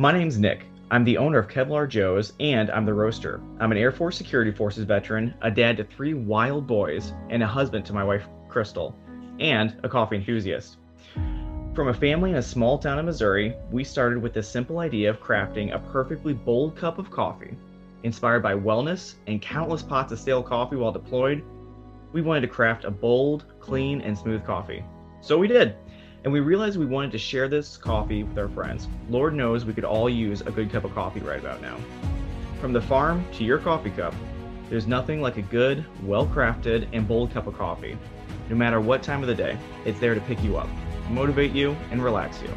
My name's Nick. I'm the owner of Kevlar Joe's and I'm the roaster. I'm an Air Force Security Forces veteran, a dad to three wild boys, and a husband to my wife, Crystal, and a coffee enthusiast. From a family in a small town in Missouri, we started with the simple idea of crafting a perfectly bold cup of coffee. Inspired by wellness and countless pots of stale coffee while deployed, we wanted to craft a bold, clean, and smooth coffee. So we did. And we realized we wanted to share this coffee with our friends. Lord knows we could all use a good cup of coffee right about now. From the farm to your coffee cup, there's nothing like a good, well crafted, and bold cup of coffee. No matter what time of the day, it's there to pick you up motivate you, and relax you.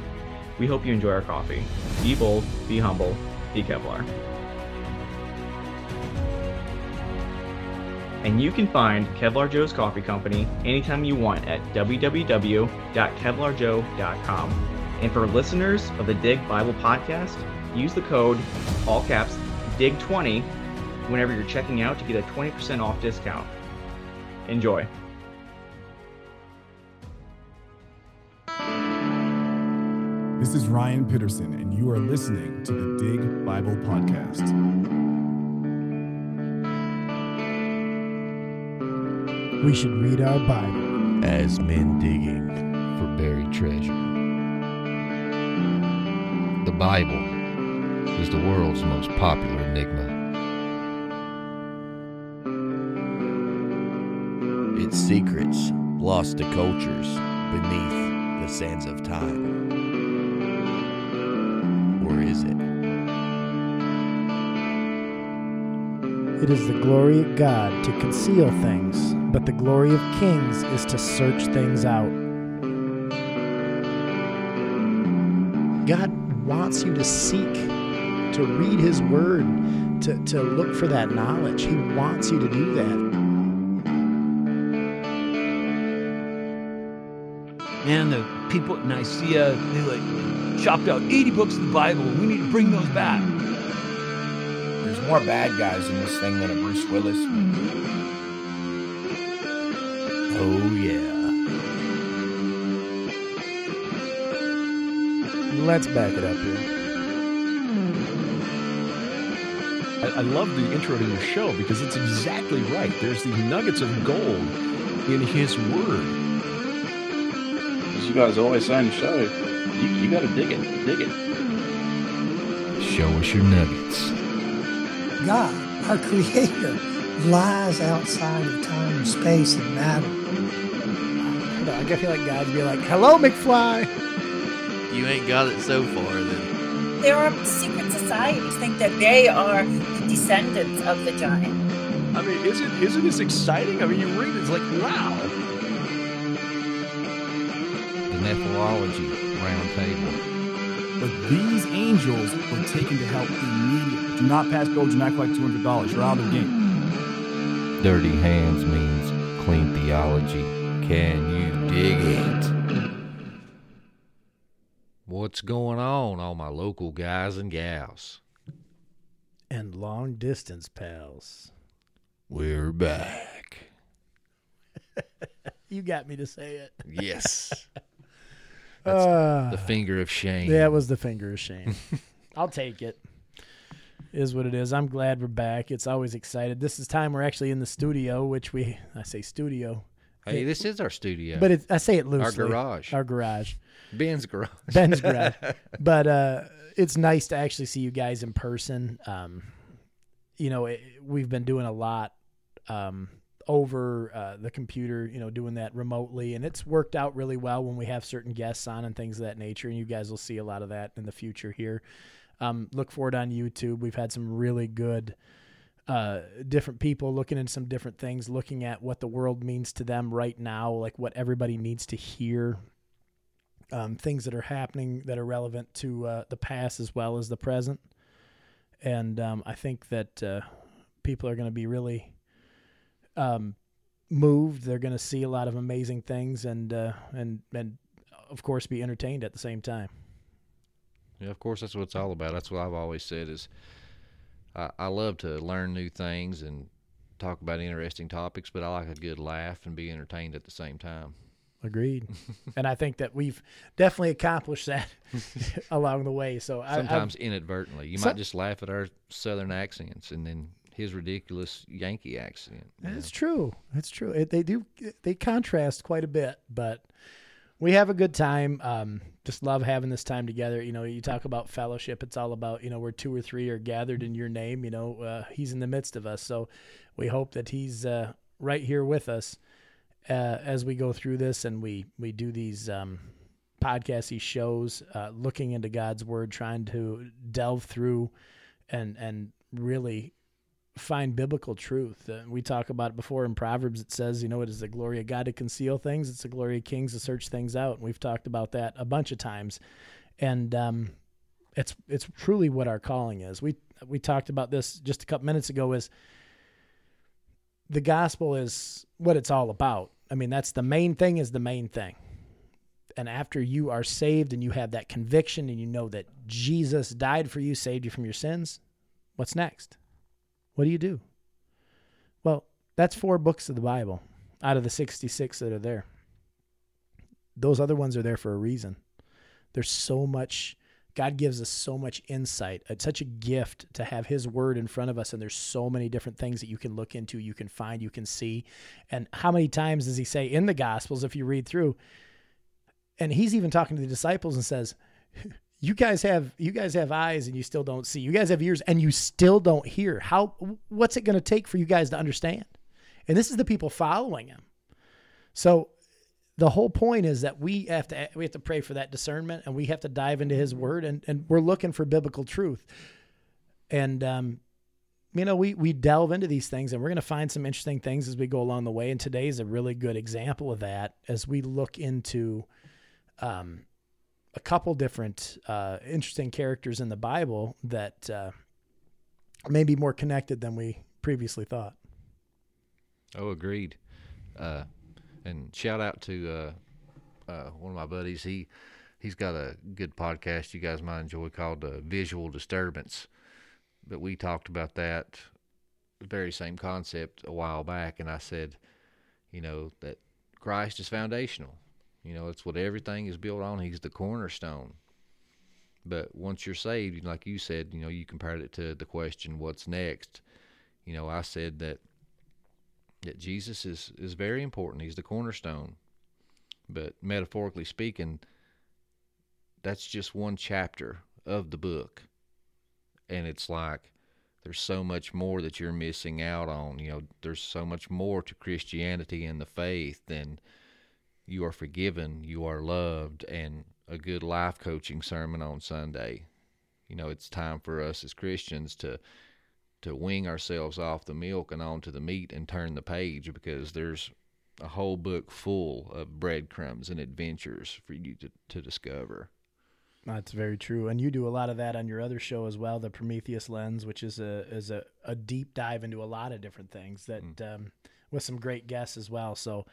We hope you enjoy our coffee. Be bold, be humble, be Kevlar. And you can find Kevlar Joe's Coffee Company anytime you want at www.kevlarjoe.com. And for listeners of the Dig Bible Podcast, use the code, all caps, DIG20 whenever you're checking out to get a 20% off discount. Enjoy. This is Ryan Peterson, and you are listening to the Dig Bible Podcast. We should read our Bible as men digging for buried treasure. The Bible is the world's most popular enigma. Its secrets lost to cultures beneath the sands of time or is it? It is the glory of God to conceal things, but the glory of kings is to search things out. God wants you to seek, to read His Word, to, to look for that knowledge. He wants you to do that. Man, the people at Nicaea, they like chopped out 80 books of the Bible. We need to bring those back. There's more bad guys in this thing than a Bruce Willis movie. Oh, yeah. Let's back it up here. I, I love the intro to your show because it's exactly right. There's these nuggets of gold in his word. As you guys always say on the show, you, you got to dig it. Dig it. Show us your nuggets. God, our Creator, lies outside of time and space and matter. I feel like God'd be like, "Hello, McFly." You ain't got it so far, then. There are secret societies think that they are the descendants of the giant. I mean, isn't isn't this exciting? I mean, you read it, it's like, wow. The Nephrology round table. But these angels were taken to help immediately. Do not pass go. Do not collect $200. You're out of the game. Dirty hands means clean theology. Can you dig it? What's going on, all my local guys and gals? And long distance pals. We're back. you got me to say it. Yes. That's uh, the finger of shame. That was the finger of shame. I'll take it. Is what it is. I'm glad we're back. It's always excited. This is time we're actually in the studio, which we I say studio. Hey, this is our studio. But it, I say it loosely. Our garage. Our garage. Ben's garage. Ben's garage. but uh, it's nice to actually see you guys in person. Um, you know, it, we've been doing a lot um, over uh, the computer, you know, doing that remotely. And it's worked out really well when we have certain guests on and things of that nature. And you guys will see a lot of that in the future here. Um, look for it on YouTube. We've had some really good uh, different people looking into some different things, looking at what the world means to them right now, like what everybody needs to hear. Um, things that are happening that are relevant to uh, the past as well as the present. And um, I think that uh, people are going to be really um, moved. They're going to see a lot of amazing things and uh, and and of course be entertained at the same time. Yeah, of course that's what it's all about. That's what I've always said is I, I love to learn new things and talk about interesting topics, but I like a good laugh and be entertained at the same time. agreed. and I think that we've definitely accomplished that along the way. So I- Sometimes inadvertently, you Some- might just laugh at our southern accents, and then his ridiculous Yankee accent. That's know. True. That's true. It, they do. They contrast quite a bit, but we have a good time. Um, just love having this time together. You know, you talk about fellowship. It's all about you know where two or three are gathered in your name. You know, uh, He's in the midst of us. So we hope that He's uh, right here with us uh, as we go through this and we we do these um, these shows, uh, looking into God's Word, trying to delve through and and really find biblical truth. Uh, we talk about it before in Proverbs. It says, you know, it is the glory of God to conceal things. It's the glory of kings to search things out. And we've talked about that a bunch of times, and um, it's it's truly what our calling is. We we talked about this just a couple minutes ago. Is the gospel is what it's all about. I mean, that's the main thing. Is the main thing. And after you are saved and you have that conviction and you know that Jesus died for you, saved you from your sins, what's next? What do you do? Well, that's four books of the Bible out of the 66 that are there. Those other ones are there for a reason. There's so much, God gives us so much insight. It's such a gift to have His Word in front of us. And there's so many different things that you can look into, you can find, you can see. And how many times does He say in the Gospels, if you read through, and He's even talking to the disciples and says, you guys have you guys have eyes and you still don't see. You guys have ears and you still don't hear. How what's it going to take for you guys to understand? And this is the people following him. So the whole point is that we have to we have to pray for that discernment and we have to dive into his word and and we're looking for biblical truth. And um you know, we we delve into these things and we're going to find some interesting things as we go along the way and today is a really good example of that as we look into um a couple different uh, interesting characters in the Bible that uh, may be more connected than we previously thought. Oh, agreed. Uh, and shout out to uh, uh, one of my buddies. He he's got a good podcast you guys might enjoy called uh, Visual Disturbance. But we talked about that very same concept a while back, and I said, you know, that Christ is foundational. You know, it's what everything is built on. He's the cornerstone. But once you're saved, like you said, you know, you compared it to the question, what's next? You know, I said that that Jesus is, is very important. He's the cornerstone. But metaphorically speaking, that's just one chapter of the book. And it's like there's so much more that you're missing out on. You know, there's so much more to Christianity and the faith than you are forgiven, you are loved, and a good life coaching sermon on Sunday. You know, it's time for us as Christians to to wing ourselves off the milk and onto the meat and turn the page because there's a whole book full of breadcrumbs and adventures for you to, to discover. That's very true, and you do a lot of that on your other show as well, the Prometheus Lens, which is a is a, a deep dive into a lot of different things that um, with some great guests as well. So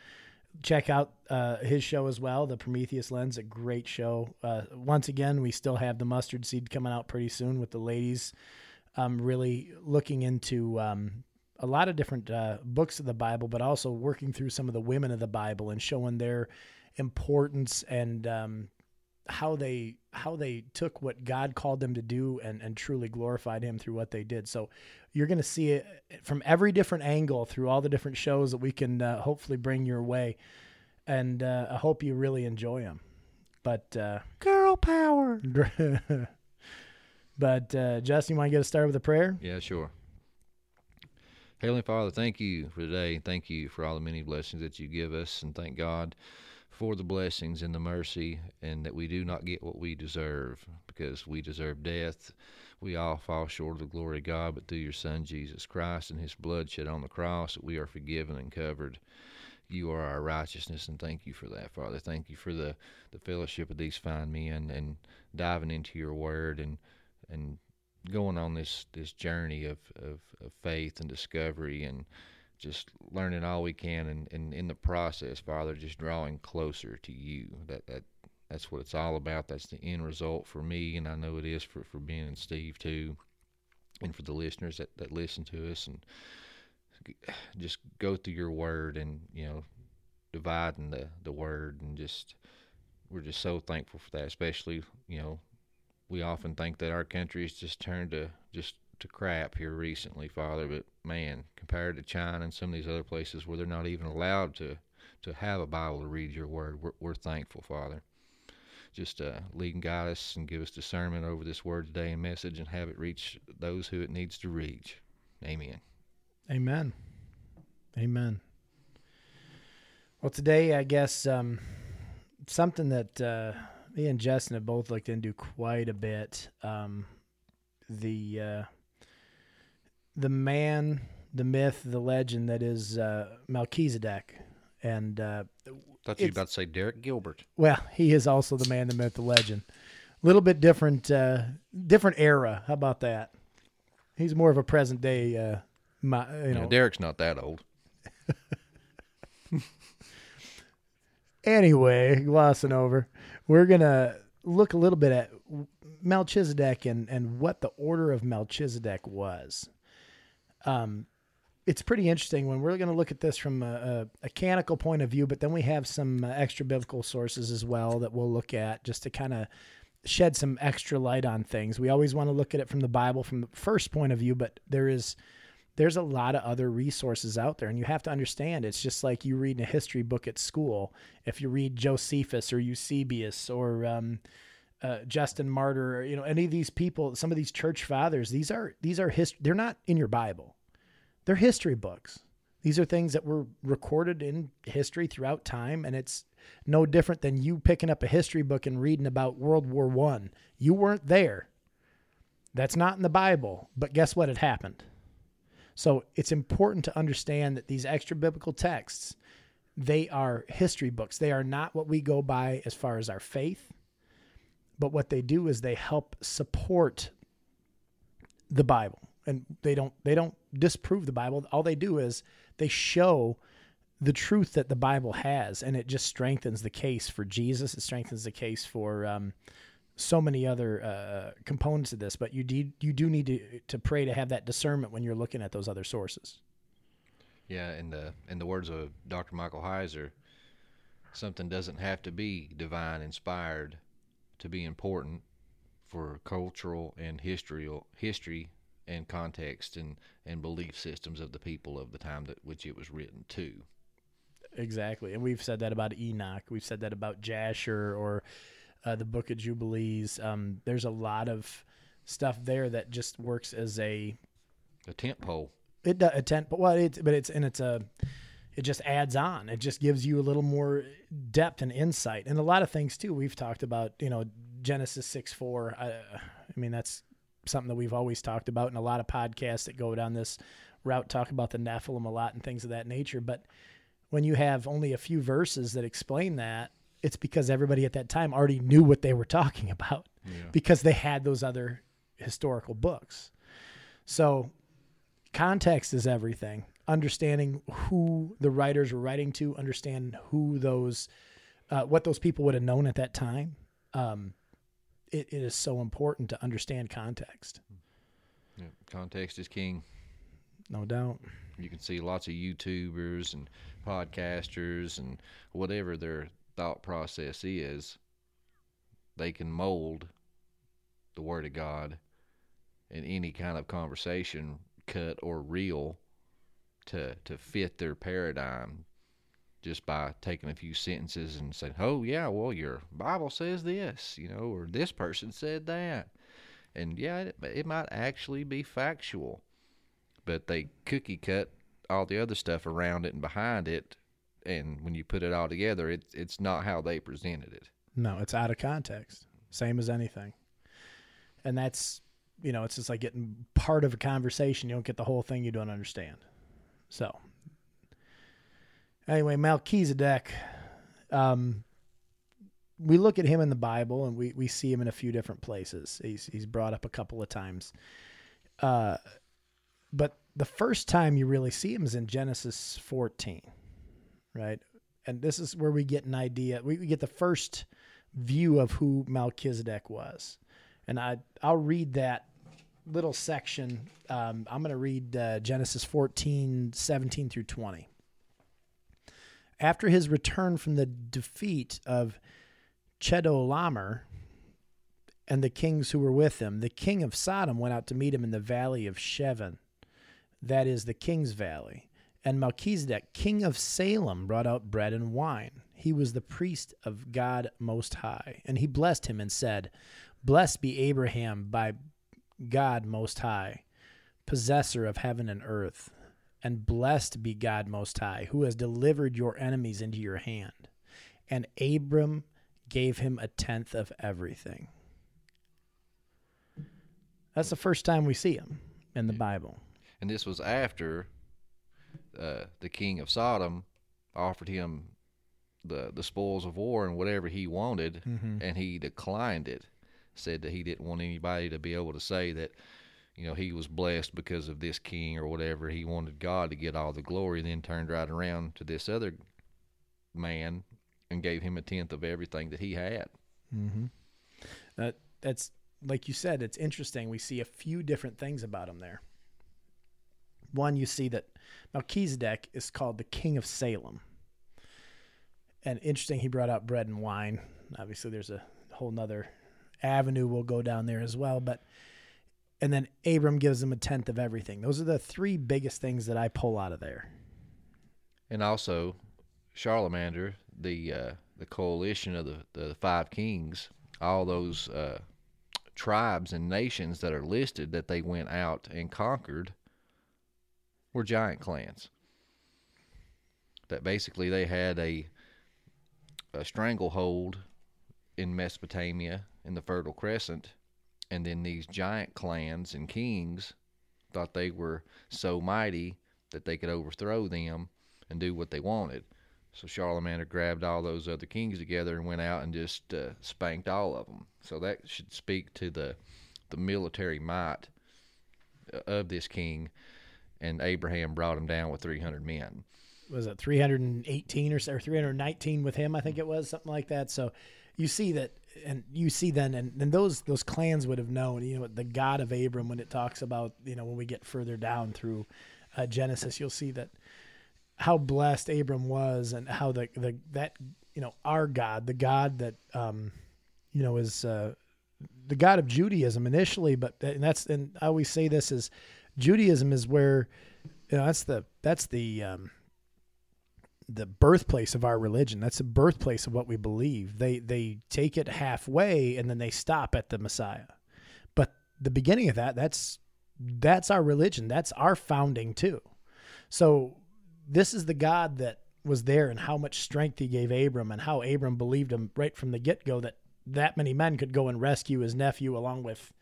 check out uh, his show as well, the Prometheus Lens, a great show. Uh, once again, we still have the mustard seed coming out pretty soon with the ladies um, really looking into um, a lot of different uh, books of the Bible, but also working through some of the women of the Bible and showing their importance and um, how they how they took what God called them to do and, and truly glorified Him through what they did. So you're going to see it from every different angle through all the different shows that we can uh, hopefully bring your way, and uh, I hope you really enjoy them. But uh, girl power. but uh, Justin, you want to get us started with a prayer? Yeah, sure. Heavenly Father, thank you for today. Thank you for all the many blessings that you give us, and thank God for the blessings and the mercy, and that we do not get what we deserve because we deserve death. We all fall short of the glory of God, but through your Son, Jesus Christ, and his blood shed on the cross, we are forgiven and covered. You are our righteousness, and thank you for that, Father. Thank you for the, the fellowship of these fine men and diving into your word and and going on this, this journey of, of, of faith and discovery and just learning all we can and, and in the process, Father, just drawing closer to you. That that that's what it's all about. That's the end result for me and I know it is for, for Ben and Steve too. And for the listeners that, that listen to us and just go through your word and, you know, dividing the the word, and just we're just so thankful for that. Especially, you know, we often think that our country has just turned to just to crap here recently, Father. But man, compared to China and some of these other places where they're not even allowed to to have a Bible to read Your Word, we're, we're thankful, Father. Just uh, lead and guide us and give us discernment over this word today and message, and have it reach those who it needs to reach. Amen. Amen. Amen. Well, today, I guess um, something that uh, me and Justin have both looked into quite a bit. Um, the uh, the man, the myth, the legend that is uh, Melchizedek, and uh, Thought you were about to say Derek Gilbert. well, he is also the man, the myth, the legend. A little bit different, uh, different era. How about that? He's more of a present day, uh, my, you know. know, Derek's not that old. anyway, glossing over, we're gonna look a little bit at Melchizedek and and what the order of Melchizedek was. Um, it's pretty interesting when we're going to look at this from a, a, a canonical point of view, but then we have some uh, extra biblical sources as well that we'll look at just to kind of shed some extra light on things. We always want to look at it from the Bible from the first point of view, but there is there's a lot of other resources out there and you have to understand it's just like you read a history book at school if you read josephus or eusebius or um, uh, justin martyr or you know any of these people some of these church fathers these are these are hist- they're not in your bible they're history books. These are things that were recorded in history throughout time and it's no different than you picking up a history book and reading about world war one. You weren't there. That's not in the bible but guess what? Had happened. So it's important to understand that these extra biblical texts, they are history books. They are not what we go by as far as our faith, but what they do is they help support the Bible. And they don't they don't disprove the Bible. All they do is they show the truth that the Bible has, and it just strengthens the case for Jesus. It strengthens the case for um, so many other uh, components of this, but you do you do need to to pray to have that discernment when you're looking at those other sources. Yeah, in the in the words of Dr. Michael Heiser, something doesn't have to be divine inspired to be important for cultural and historical history and context and, and belief systems of the people of the time that which it was written to. Exactly, and we've said that about Enoch. We've said that about Jasher or uh, the Book of Jubilees. Um, there's a lot of stuff there that just works as a A tent pole. it does a tent, but what it's but it's and it's a it just adds on. It just gives you a little more depth and insight, and a lot of things too. We've talked about you know Genesis six four. I, I mean that's something that we've always talked about, and a lot of podcasts that go down this route talk about the Nephilim a lot and things of that nature. But when you have only a few verses that explain that, it's because everybody at that time already knew what they were talking about because they had those other historical books. So context is everything. Understanding who the writers were writing to, understand who those, uh, what those people would have known at that time. Um, it, it is so important to understand context. Yeah, context is king. No doubt. You can see lots of YouTubers and podcasters and whatever their thought process is, they can mold the Word of God in any kind of conversation, cut or reel, to to fit their paradigm, just by taking a few sentences and saying, "Oh yeah, well your Bible says this," you know, or this person said that, and yeah, it, it might actually be factual but they cookie cut all the other stuff around it and behind it and when you put it all together it, it's not how they presented it No, it's out of context. Same as anything. And that's, you know, it's just like getting part of a conversation. You don't get the whole thing you don't understand. So, anyway, Melchizedek, um, we look at him in the Bible and we, we see him in a few different places. He's, he's brought up a couple of times. Uh, but the first time you really see him is in Genesis 14, right? And this is where we get an idea. We, we get the first view of who Melchizedek was. And I, I'll read that little section. Um, I'm going to read uh, Genesis 14, 17 through 20. After his return from the defeat of Chedorlaomer and the kings who were with him, the king of Sodom went out to meet him in the valley of Shevin, that is the king's valley. And Melchizedek, king of Salem, brought out bread and wine. He was the priest of God Most High. And he blessed him and said, Blessed be Abraham by God Most High, possessor of heaven and earth. And blessed be God Most High, who has delivered your enemies into your hand. And Abram gave him a tenth of everything. That's the first time we see him in the Bible. And this was after uh, the king of Sodom offered him the the spoils of war and whatever he wanted, Mhm. and he declined it. Said that he didn't want anybody to be able to say that, you know, he was blessed because of this king or whatever. He wanted God to get all the glory. Then turned right around to this other man and gave him a tenth of everything that he had. Mm-hmm. That that's like you said. It's interesting. We see a few different things about him there. One, you see that Melchizedek is called the king of Salem, and interesting. He brought out bread and wine. Obviously, there's a whole nother avenue we'll go down there as well. But and then Abram gives him a tenth of everything. Those are the three biggest things that I pull out of there. And also, Chedorlaomer, the uh, the coalition of the, the five kings, all those uh, tribes and nations that are listed that they went out and conquered were giant clans. That basically they had a a stranglehold in Mesopotamia in the Fertile Crescent, and then these giant clans and kings thought they were so mighty that they could overthrow them and do what they wanted. So Chedorlaomer grabbed all those other kings together and went out and just uh, spanked all of them. So that should speak to the the military might uh, of this king. And Abraham brought him down with 300 men. was it 318 or, or 319 with him i think it was something like that so you see that and you see then and, and those those clans would have known you know the god of abram when it talks about you know when we get further down through uh, genesis you'll see that how blessed abram was and how the the that you know our god the god that um you know is uh the god of judaism initially but and that's and i always say this is judaism is where you know that's the that's the um the birthplace of our religion. That's the birthplace of what we believe. They they take it halfway and then they stop at the Messiah. But the beginning of that, that's that's our religion. That's our founding too. So this is the God that was there and how much strength he gave Abram and how Abram believed him right from the get-go that that many men could go and rescue his nephew along with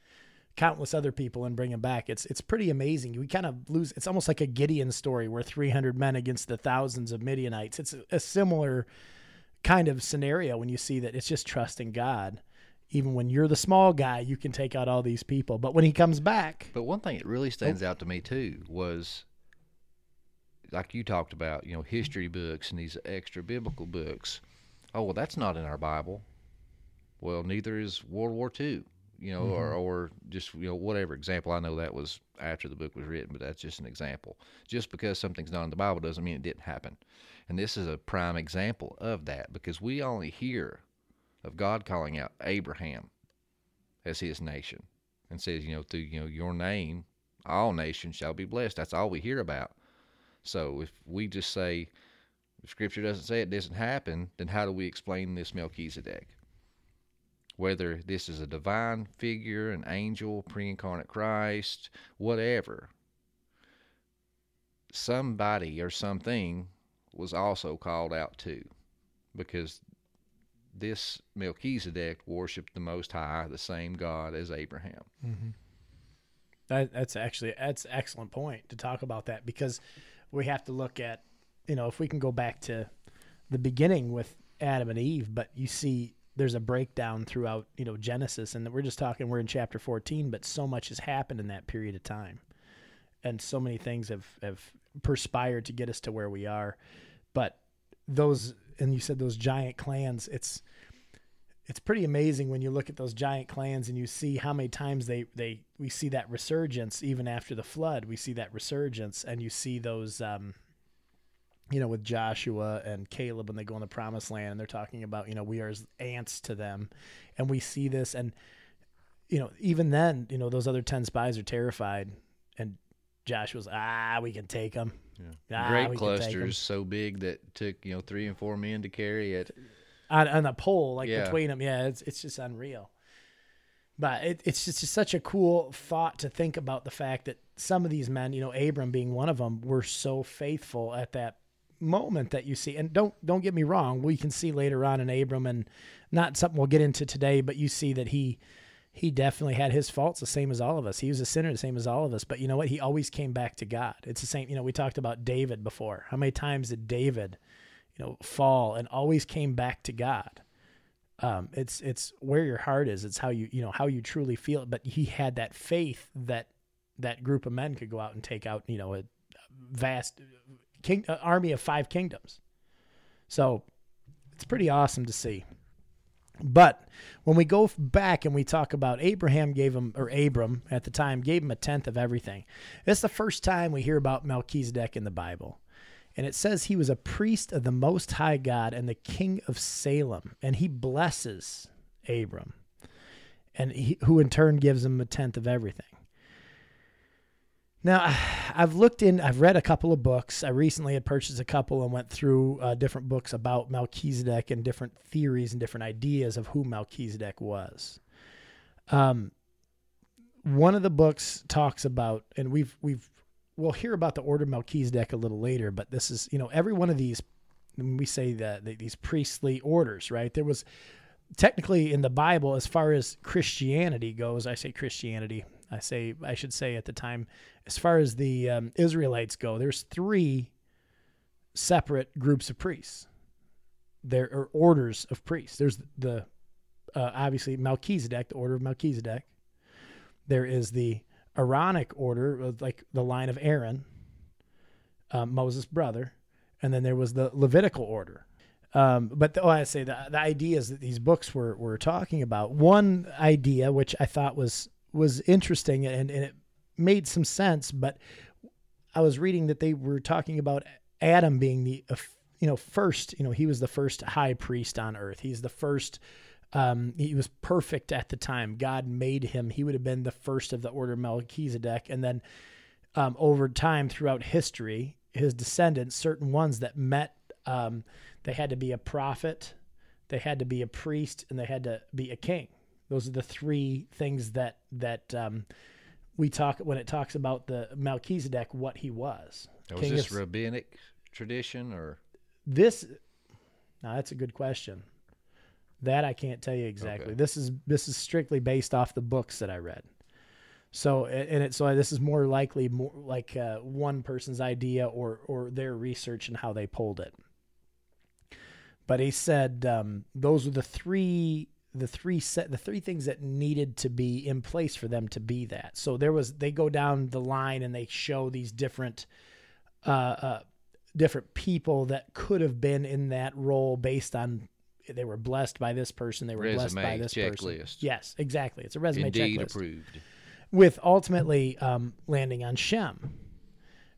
countless other people and bring him back. It's it's pretty amazing. We kind of lose. It's almost like a Gideon story where 300 men against the thousands of Midianites. It's a, a similar kind of scenario when you see that it's just trusting God. Even when you're the small guy, you can take out all these people. But when he comes back, But one thing that really oh. stands out to me too was like you talked about, you know, history books and these extra biblical books. Oh, well, that's not in our Bible. Well, neither is World War II, you know, or, Mhm. or just, you know, whatever example. I know that was after the book was written, but that's just an example. Just because something's not in the Bible doesn't mean it didn't happen. And this is a prime example of that because we only hear of God calling out Abraham as his nation and says, you know, through you know your name, all nations shall be blessed. That's all we hear about. So if we just say the scripture doesn't say it doesn't happen, then how do we explain this Melchizedek? Whether this is a divine figure, an angel, pre-incarnate Christ, whatever, somebody or something was also called out too, because this Melchizedek worshipped the Most High, the same God as Abraham. Mm-hmm. That, that's actually that's excellent point to talk about that because we have to look at you know if we can go back to the beginning with Adam and Eve, but you see there's a breakdown throughout you know Genesis, and we're just talking we're in chapter 14, but so much has happened in that period of time, and so many things have have perspired to get us to where we are, but those and you said those giant clans, it's it's pretty amazing when you look at those giant clans and you see how many times they they we see that resurgence even after the flood. We see that resurgence and you see those um you know, with Joshua and Caleb when they go in the promised land and they're talking about, you know, we are as ants to them. And we see this and you know, even then, you know, those other 10 spies are terrified and Joshua's ah, we can take them. Ah, can take 'em." clusters so big that took you know three and four men to carry it. on, on a pole like Yeah. between them. Yeah, it's it's just unreal. But it, it's just such a cool thought to think about the fact that some of these men, you know, Abram being one of them, were so faithful at that moment that you see. And don't don't get me wrong, we can see later on in Abram, and not something we'll get into today, but you see that he he definitely had his faults the same as all of us. He was a sinner the same as all of us. But you know what? He always came back to God. It's the same. You know, we talked about David before. How many times did David, you know, fall and always came back to God? Um, it's it's where your heart is. It's how you you know how you truly feel. But he had that faith that that group of men could go out and take out you know a vast king uh, army of five kingdoms. So it's pretty awesome to see. But when we go back and we talk about Abraham gave him, or Abram at the time, gave him a tenth of everything. It's the first time we hear about Melchizedek in the Bible. And it says he was a priest of the Most High God and the king of Salem. And he blesses Abram, and he, who in turn gives him a tenth of everything. Now, I've looked in, I've read a couple of books. I recently had purchased a couple and went through uh, different books about Melchizedek and different theories and different ideas of who Melchizedek was. Um, one of the books talks about, and we've we've we'll hear about the order of Melchizedek a little later, but this is you know every one of these when we say that these priestly orders, right? There was technically in the Bible, as far as Christianity goes, I say Christianity. I say I should say at the time, as far as the um, Israelites go, there's three separate groups of priests. There are orders of priests. There's the uh, obviously Melchizedek, the order of Melchizedek. There is the Aaronic order, uh, like the line of Aaron, uh, Moses' brother, and then there was the Levitical order. Um, but the, oh, I say the the ideas that these books were were talking about. One idea, which I thought was was interesting and, and it made some sense, but I was reading that they were talking about Adam being the uh, you know first. You know, he was the first high priest on earth. He's the first. Um, he was perfect at the time. God made him. He would have been the first of the order of Melchizedek, and then um, over time throughout history, his descendants, certain ones that met, um, they had to be a prophet, they had to be a priest, and they had to be a king. Those are the three things that that um, we talk when it talks about the Melchizedek, what he was. Was King this of- rabbinic tradition or? This now that's a good question. That i can't tell you exactly. Okay. this is this is strictly based off the books that i read. So and it so this is more likely more like uh, one person's idea or or their research and how they pulled it. But he said um, those are the three the three set the three things that needed to be in place for them to be that so there was they go down the line and they show these different uh, uh, different people that could have been in that role based on they were blessed by this person, they were blessed by Resume this person. checklist. Yes, exactly. It's a resume indeed checklist approved? with ultimately um, landing on Shem.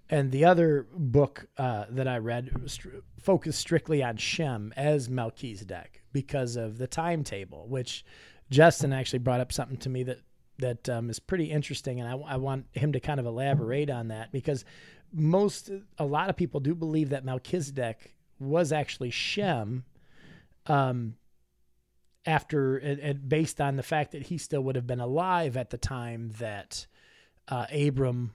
And the other book uh, that I read str- focused strictly on Shem as Melchizedek because of the timetable, which Justin actually brought up something to me that that um, is pretty interesting, and I, I want him to kind of elaborate on that because most a lot of people do believe that Melchizedek was actually Shem, um, after and based on the fact that he still would have been alive at the time that uh, Abram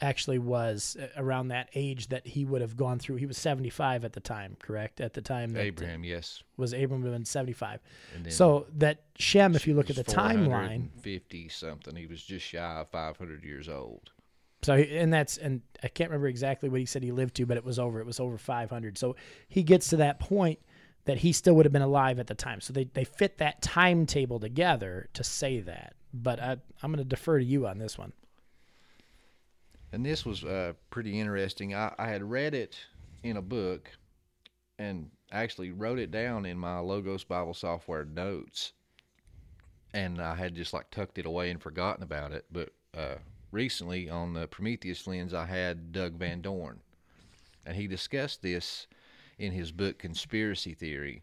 actually was uh, around that age that he would have gone through. He was 75 at the time, correct? At the time that Abraham, yes. was Abraham been 75. So that Shem, if you look at the timeline, 50 something. He was just shy of 500 years old. So and that's and I can't remember exactly what he said he lived to, but it was over. It was over 500. So he gets to that point that he still would have been alive at the time. So they they fit that timetable together to say that. But I, I'm going to defer to you on this one. And this was uh, pretty interesting. I, I had read it in a book and actually wrote it down in my Logos Bible software notes. And I had just like tucked it away and forgotten about it. But uh, recently on the Prometheus lens, I had Doug Van Dorn. and he discussed this in his book Conspiracy Theory.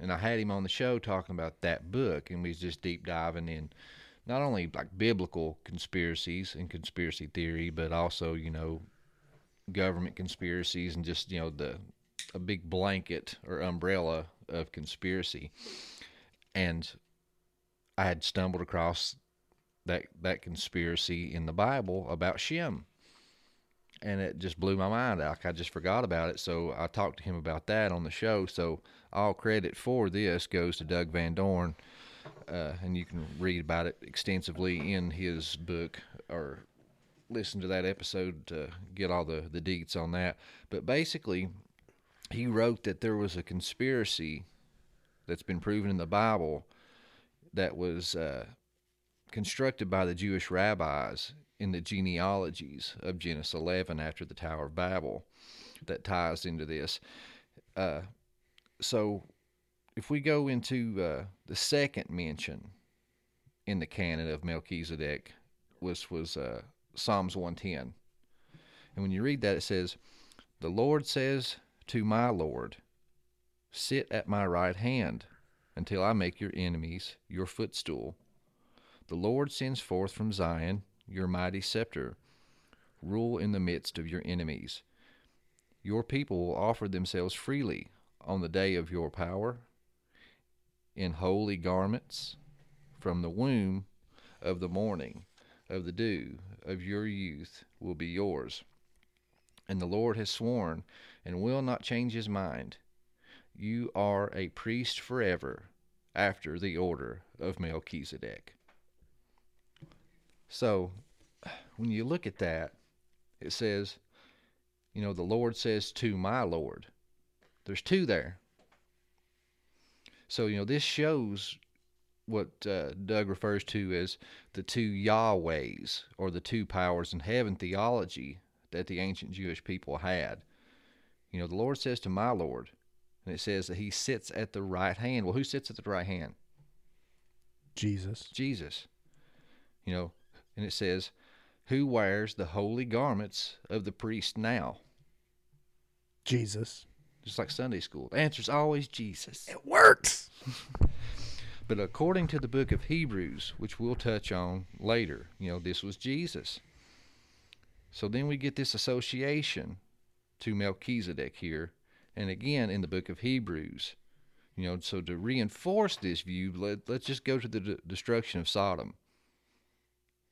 And I had him on the show talking about that book, and we was just deep diving in not only like biblical conspiracies and conspiracy theory, but also you know government conspiracies and just you know the a big blanket or umbrella of conspiracy. And I had stumbled across that that conspiracy in the Bible about Shem. And it just blew my mind. Like I just forgot about it. So I talked to him about that on the show. So all credit for this goes to Doug Van Dorn. Uh, and you can read about it extensively in his book or listen to that episode to get all the, the deets on that. But basically, he wrote that there was a conspiracy that's been proven in the Bible that was uh, constructed by the Jewish rabbis in the genealogies of Genesis 11 after the Tower of Babel that ties into this. Uh, so if we go into uh, the second mention in the canon of Melchizedek, which was uh, Psalms 110. And when you read that, it says, The Lord says to my Lord, Sit at my right hand until I make your enemies your footstool. The Lord sends forth from Zion your mighty scepter. Rule in the midst of your enemies. Your people will offer themselves freely on the day of your power in holy garments from the womb of the morning of the dew of your youth will be yours. And the Lord has sworn and will not change his mind. You are a priest forever after the order of Melchizedek. So, when you look at that, it says, you know, the Lord says to my Lord. There's two there. So, you know, this shows what uh, Doug refers to as the two Yahwehs or the two powers in heaven theology that the ancient Jewish people had. You know, the Lord says to my Lord, and it says that he sits at the right hand. Well, who sits at the right hand? Jesus. Jesus. You know, and it says, Who wears the holy garments of the priest now? Jesus. Just like Sunday school. The answer is always Jesus. It works. but according to the book of Hebrews, which we'll touch on later, you know, this was Jesus. So then we get this association to Melchizedek here, and again in the book of Hebrews. You know, so to reinforce this view, let, let's just go to the destruction of Sodom.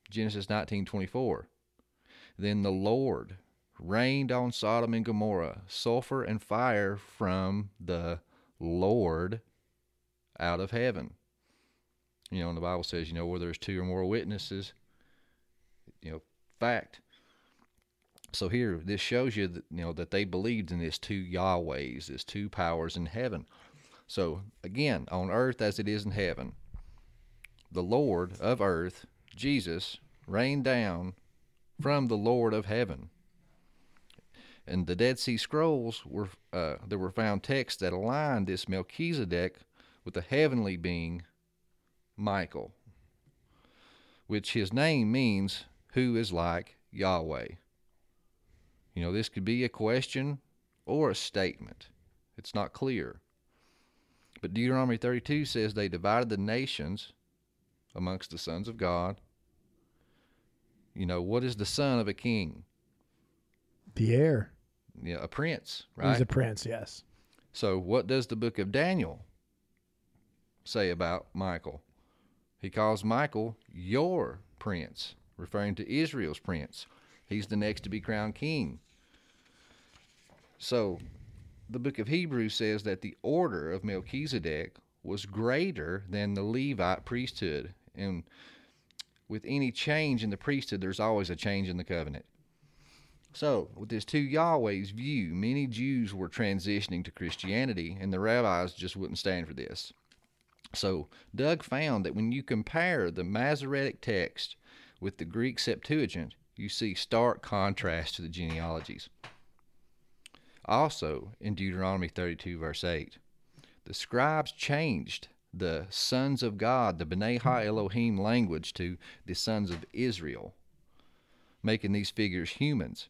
Genesis 19:24. Then the Lord rained on Sodom and Gomorrah sulfur and fire from the Lord out of heaven. You know, and the Bible says, you know, where there's two or more witnesses, you know, fact. So here, this shows you that you know that they believed in this two Yahwehs, this two powers in heaven. So again, on earth as it is in heaven, the Lord of earth, Jesus, rained down from the Lord of heaven. And the Dead Sea Scrolls were uh, there were found texts that aligned this Melchizedek with the heavenly being Michael, which his name means who is like Yahweh. You know, this could be a question or a statement. It's not clear. But Deuteronomy 32 says they divided the nations amongst the sons of God. You know, what is the son of a king? The heir. Yeah, a prince, right? He's a prince, yes. So, what does the book of Daniel say about Michael? He calls Michael your prince, referring to Israel's prince. He's the next to be crowned king. So, the book of Hebrews says that the order of Melchizedek was greater than the Levite priesthood. And with any change in the priesthood, there's always a change in the covenant. So, with this two Yahweh's view, many Jews were transitioning to Christianity, and the rabbis just wouldn't stand for this. So, Doug found that when you compare the Masoretic text with the Greek Septuagint, you see stark contrast to the genealogies. Also, in Deuteronomy 32, verse 8, the scribes changed the sons of God, the B'nai Ha Elohim language, to the sons of Israel, making these figures humans.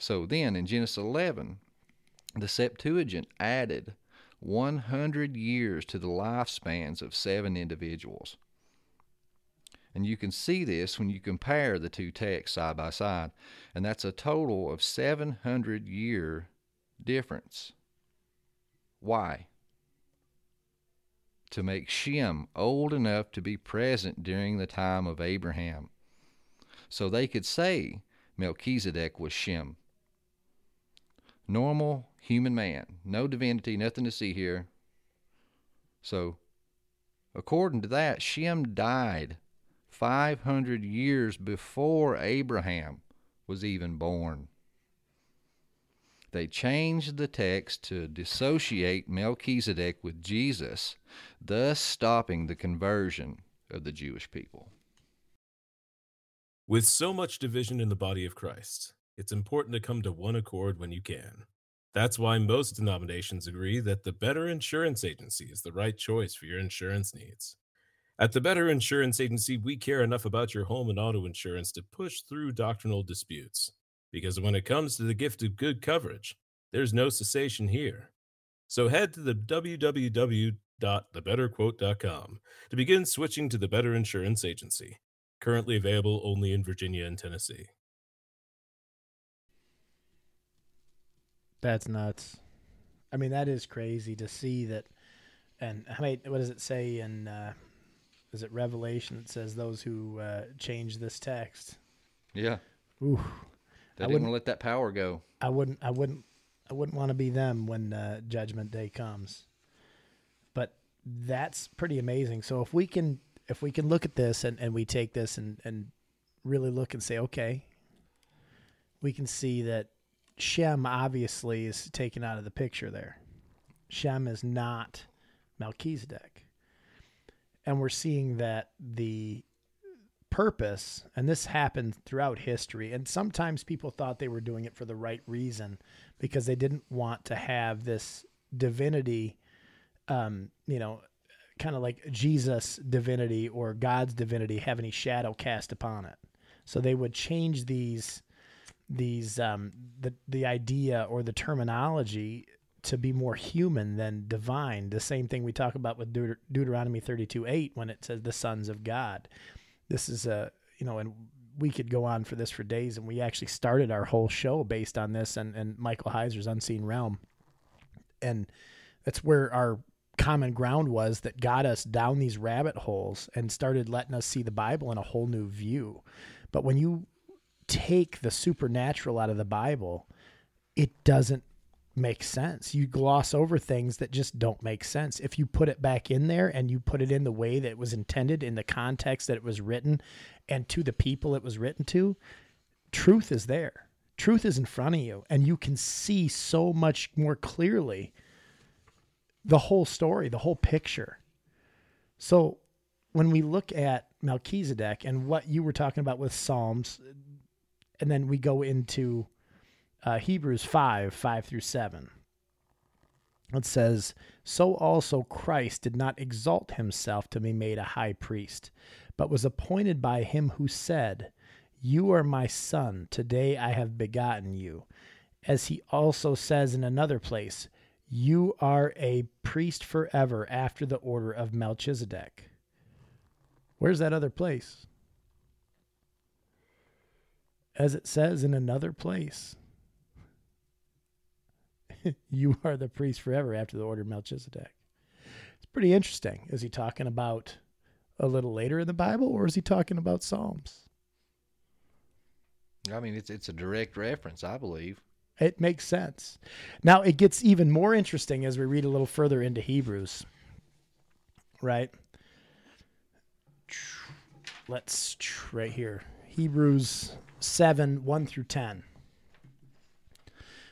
So then in Genesis 11, the Septuagint added 100 years to the lifespans of seven individuals. And you can see this when you compare the two texts side by side, and that's a total of 700 year difference. Why? To make Shem old enough to be present during the time of Abraham. So they could say Melchizedek was Shem. Normal human man, no divinity, nothing to see here. So, according to that, Shem died 500 years before Abraham was even born. They changed the text to dissociate Melchizedek with Jesus, thus stopping the conversion of the Jewish people. With so much division in the body of Christ, it's important to come to one accord when you can. That's why most denominations agree that the Better Insurance Agency is the right choice for your insurance needs. At the Better Insurance Agency, we care enough about your home and auto insurance to push through doctrinal disputes. Because when it comes to the gift of good coverage, there's no cessation here. So head to the www.thebetterquote.com to begin switching to the Better Insurance Agency, currently available only in Virginia and Tennessee. That's nuts. I mean, that is crazy to see that. And how many? What does it say in? Uh, is it Revelation? It says those who uh, change this text. Yeah. Ooh. They I didn't wouldn't- let that power go. I wouldn't. I wouldn't. I wouldn't want to be them when uh, Judgment Day comes. But that's pretty amazing. So if we can, if we can look at this and, and we take this and and really look and say, okay, we can see that Shem obviously is taken out of the picture there. Shem is not Melchizedek. And we're seeing that the purpose, and this happened throughout history, and sometimes people thought they were doing it for the right reason because they didn't want to have this divinity, um, you know, kind of like Jesus' divinity or God's divinity have any shadow cast upon it. So they would change these these um, the the idea or the terminology to be more human than divine. The same thing we talk about with Deut- Deuteronomy 32 8 when it says the sons of God. This is a, you know, and we could go on for this for days. And we actually started our whole show based on this and, and Michael Heiser's Unseen Realm. And that's where our common ground was that got us down these rabbit holes and started letting us see the Bible in a whole new view. But when you take the supernatural out of the Bible, it doesn't make sense. You gloss over things that just don't make sense. If you put it back in there and you put it in the way that it was intended, in the context that it was written, and to the people it was written to, truth is there. Truth is in front of you, and you can see so much more clearly the whole story, the whole picture. So when we look at Melchizedek and what you were talking about with Psalms, and then we go into uh, Hebrews 5 5 through 7. It says, So also Christ did not exalt himself to be made a high priest, but was appointed by him who said, You are my son, today I have begotten you. As he also says in another place, You are a priest forever after the order of Melchizedek. Where's that other place? As it says in another place, you are the priest forever after the order of Melchizedek. It's pretty interesting. Is he talking about a little later in the Bible or is he talking about Psalms? I mean, it's it's a direct reference, I believe. It makes sense. Now it gets even more interesting as we read a little further into Hebrews. Right? Let's right here. Hebrews 7 1 through 10.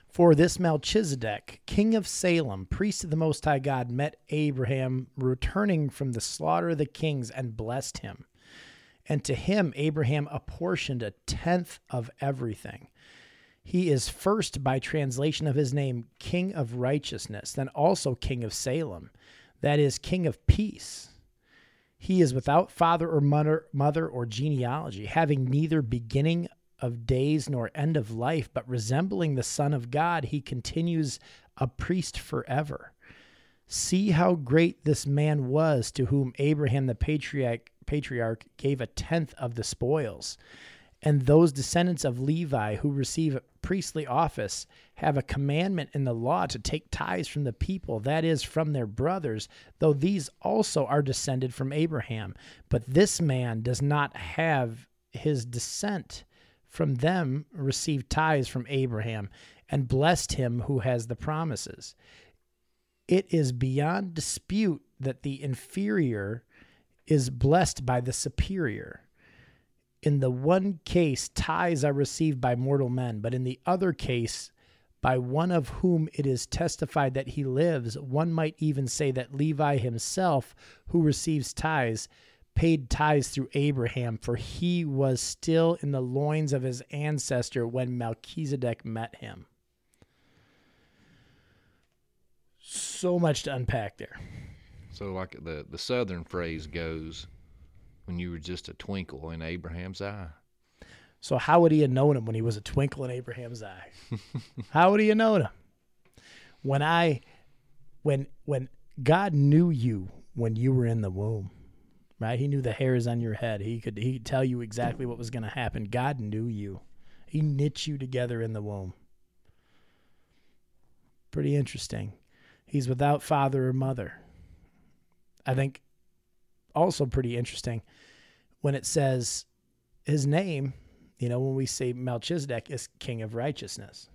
For this Melchizedek, king of Salem, priest of the Most High God, met Abraham returning from the slaughter of the kings and blessed him. And to him, Abraham apportioned a tenth of everything. He is first, by translation of his name, King of Righteousness, then also King of Salem, that is, King of Peace. He is without father or mother, mother or genealogy, having neither beginning of days nor end of life, but resembling the Son of God, he continues a priest forever. See how great this man was to whom Abraham the patriarch, patriarch gave a tenth of the spoils. And those descendants of Levi who receive priestly office have a commandment in the law to take tithes from the people, that is, from their brothers, though these also are descended from Abraham. But this man does not have his descent from them received tithes from Abraham and blessed him who has the promises. It is beyond dispute that the inferior is blessed by the superior. In the one case, tithes are received by mortal men, but in the other case, by one of whom it is testified that he lives, one might even say that Levi himself, who receives tithes, paid tithes through Abraham, for he was still in the loins of his ancestor when Melchizedek met him. So much to unpack there. So, like the the southern phrase goes, when you were just a twinkle in Abraham's eye. So, how would he have known him when he was a twinkle in Abraham's eye? how would he have known him? When I, when when God knew you when you were in the womb, right? He knew the hairs on your head. He could he could tell you exactly what was going to happen. God knew you. He knit you together in the womb. Pretty interesting. He's without father or mother. I think also pretty interesting when it says his name, you know, when we say Melchizedek is king of righteousness.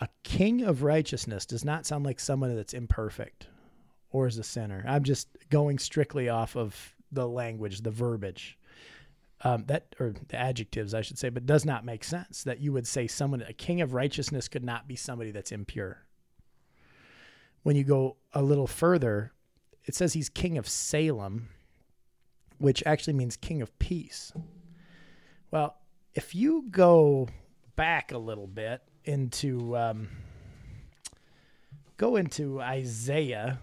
A king of righteousness does not sound like someone that's imperfect or as a sinner. I'm just going strictly off of the language, the verbiage. Um, that or the adjectives, I should say, but does not make sense that you would say someone a king of righteousness could not be somebody that's impure. When you go a little further, it says he's king of Salem, which actually means king of peace. Well, if you go back a little bit into um, go into Isaiah,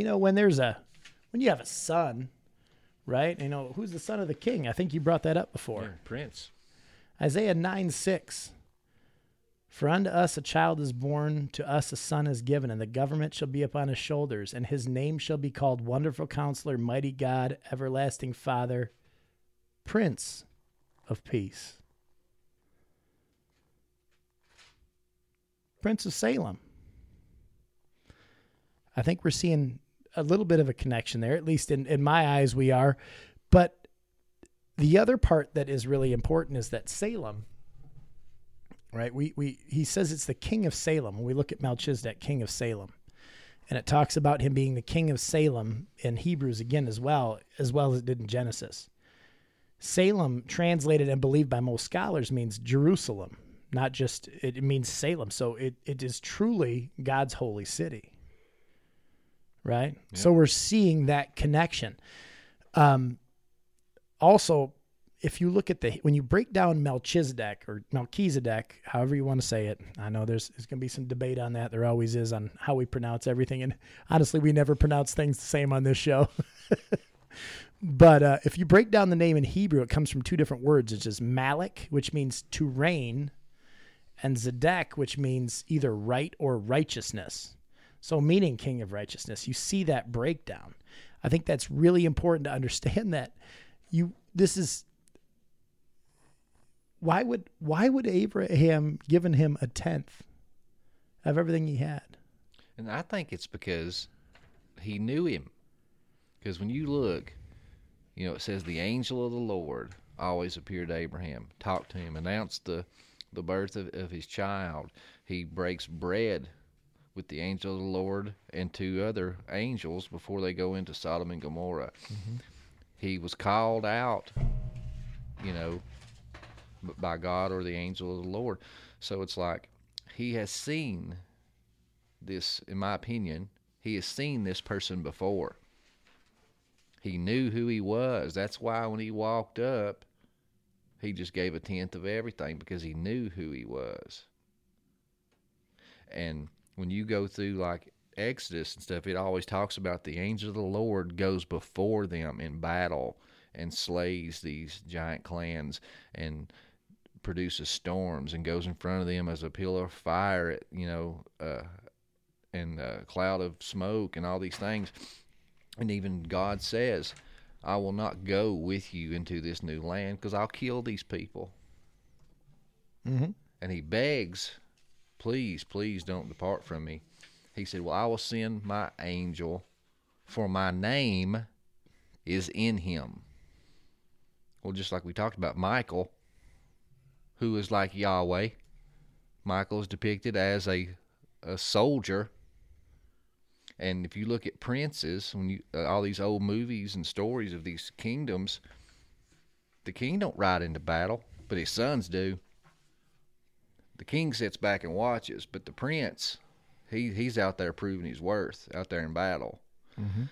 you know when there's a when you have a son, right? You know who's the son of the king? I think you brought that up before. Yeah, Prince. Isaiah nine six. For unto us a child is born, to us a son is given, and the government shall be upon his shoulders, and his name shall be called Wonderful Counselor, Mighty God, Everlasting Father, Prince of Peace. Prince of Salem. I think we're seeing a little bit of a connection there, at least in, in my eyes, we are. But the other part that is really important is that Salem right? We we he says it's the king of Salem. When we look at Melchizedek, king of Salem, and it talks about him being the king of Salem in Hebrews again as well, as well as it did in Genesis. Salem, translated and believed by most scholars, means Jerusalem, not just it means Salem. So it, it is truly God's holy city. Right? Yep. So we're seeing that connection. Um, also, if you look at the when you break down Melchizedek or Melchizedek, however you want to say it, I know there's there's gonna be some debate on that. There always is on how we pronounce everything, and honestly, we never pronounce things the same on this show. but uh, if you break down the name in Hebrew, it comes from two different words. It's just Malik, which means to reign, and Zedek, which means either right or righteousness. So, meaning king of righteousness. You see that breakdown. I think that's really important to understand that you this is why would why would Abraham given him a tenth of everything he had? And I think it's because he knew him. Because when you look, you know, it says the angel of the Lord always appeared to Abraham, talked to him, announced the the birth of, of his child. He breaks bread with the angel of the Lord and two other angels before they go into Sodom and Gomorrah. Mm-hmm. He was called out, you know, by God or the angel of the Lord. So it's like he has seen this, in my opinion, he has seen this person before. He knew who he was. That's why when he walked up, he just gave a tenth of everything because he knew who he was. And when you go through like Exodus and stuff, it always talks about the angel of the Lord goes before them in battle and slays these giant clans and produces storms and goes in front of them as a pillar of fire, you know, uh, and a cloud of smoke and all these things. And even God says, I will not go with you into this new land because I'll kill these people. Mm-hmm. And he begs, please, please don't depart from me. He said, Well, I will send my angel, for my name is in him. Well, just like we talked about Michael, who is like Yahweh, Michael is depicted as a, a soldier. And if you look at princes, when you uh, all these old movies and stories of these kingdoms, the king don't ride into battle, but his sons do. The king sits back and watches, but the prince, he he's out there proving his worth out there in battle. Mm-hmm.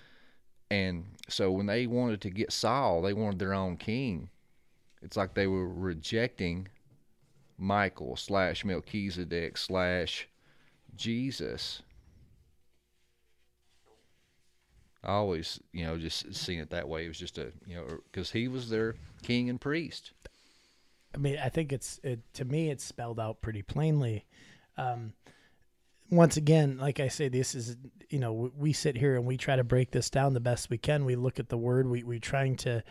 And so when they wanted to get Saul, they wanted their own king. It's like they were rejecting Michael slash Melchizedek slash Jesus. I always, you know, just seen it that way. It was just a, you know, because he was their king and priest. I mean, I think it's it, to me it's spelled out pretty plainly. Um, once again, like I say, this is you know we, sit here and we try to break this down the best we can. We look at the word. We we trying to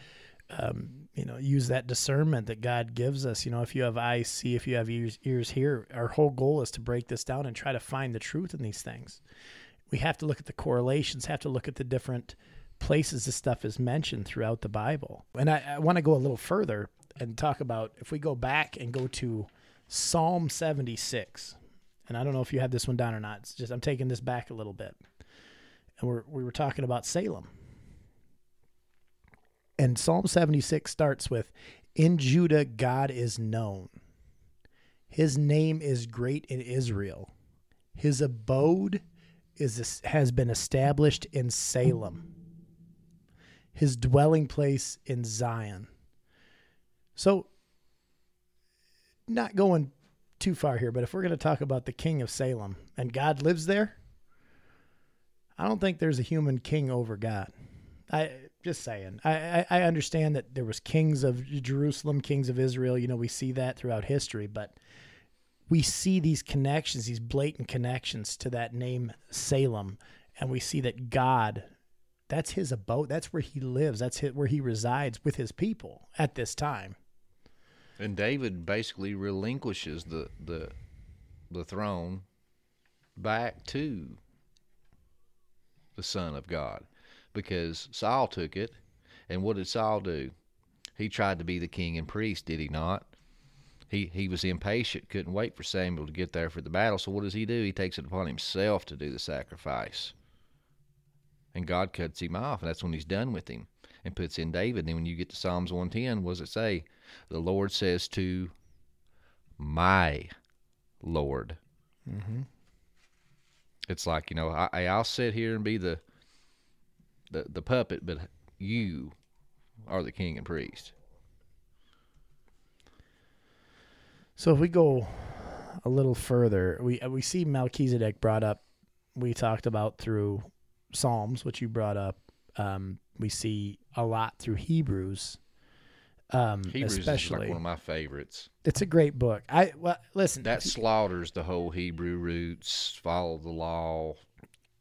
um, you know use that discernment that God gives us. You know, if you have eyes, see. If you have ears, ears, hear. Our whole goal is to break this down and try to find the truth in these things. We have to look at the correlations. Have to look at the different places this stuff is mentioned throughout the Bible. And I, I want to go a little further and talk about if we go back and go to Psalm 76. And I don't know if you have this one down or not. It's just I'm taking this back a little bit. And we're we were talking about Salem. And Psalm 76 starts with In Judah God is known. His name is great in Israel. His abode is has been established in Salem. His dwelling place in Zion. So, not going too far here, but if we're going to talk about the king of Salem and God lives there, I don't think there's a human king over God. I just saying. I, I, I understand that there was kings of Jerusalem, kings of Israel. You know, we see that throughout history, but we see these connections, these blatant connections to that name Salem, and we see that God, that's his abode. That's where he lives. That's where he resides with his people at this time. And David basically relinquishes the the the throne back to the Son of God because Saul took it. And what did Saul do? He tried to be the king and priest, did he not? He he was impatient, couldn't wait for Samuel to get there for the battle. So what does he do? He takes it upon himself to do the sacrifice. And God cuts him off, and that's when he's done with him and puts in David. And then when you get to Psalms 110, what does it say? The Lord says to my Lord. Mm-hmm. It's like, you know, I, I'll sit here and be the, the, the puppet, but you are the king and priest. So if we go a little further, we we see Melchizedek brought up. We talked about through Psalms, which you brought up. Um, we see a lot through Hebrews. Um, Hebrews especially is like one of my favorites. It's a great book. I well, listen. That slaughters the whole Hebrew roots, follow the law.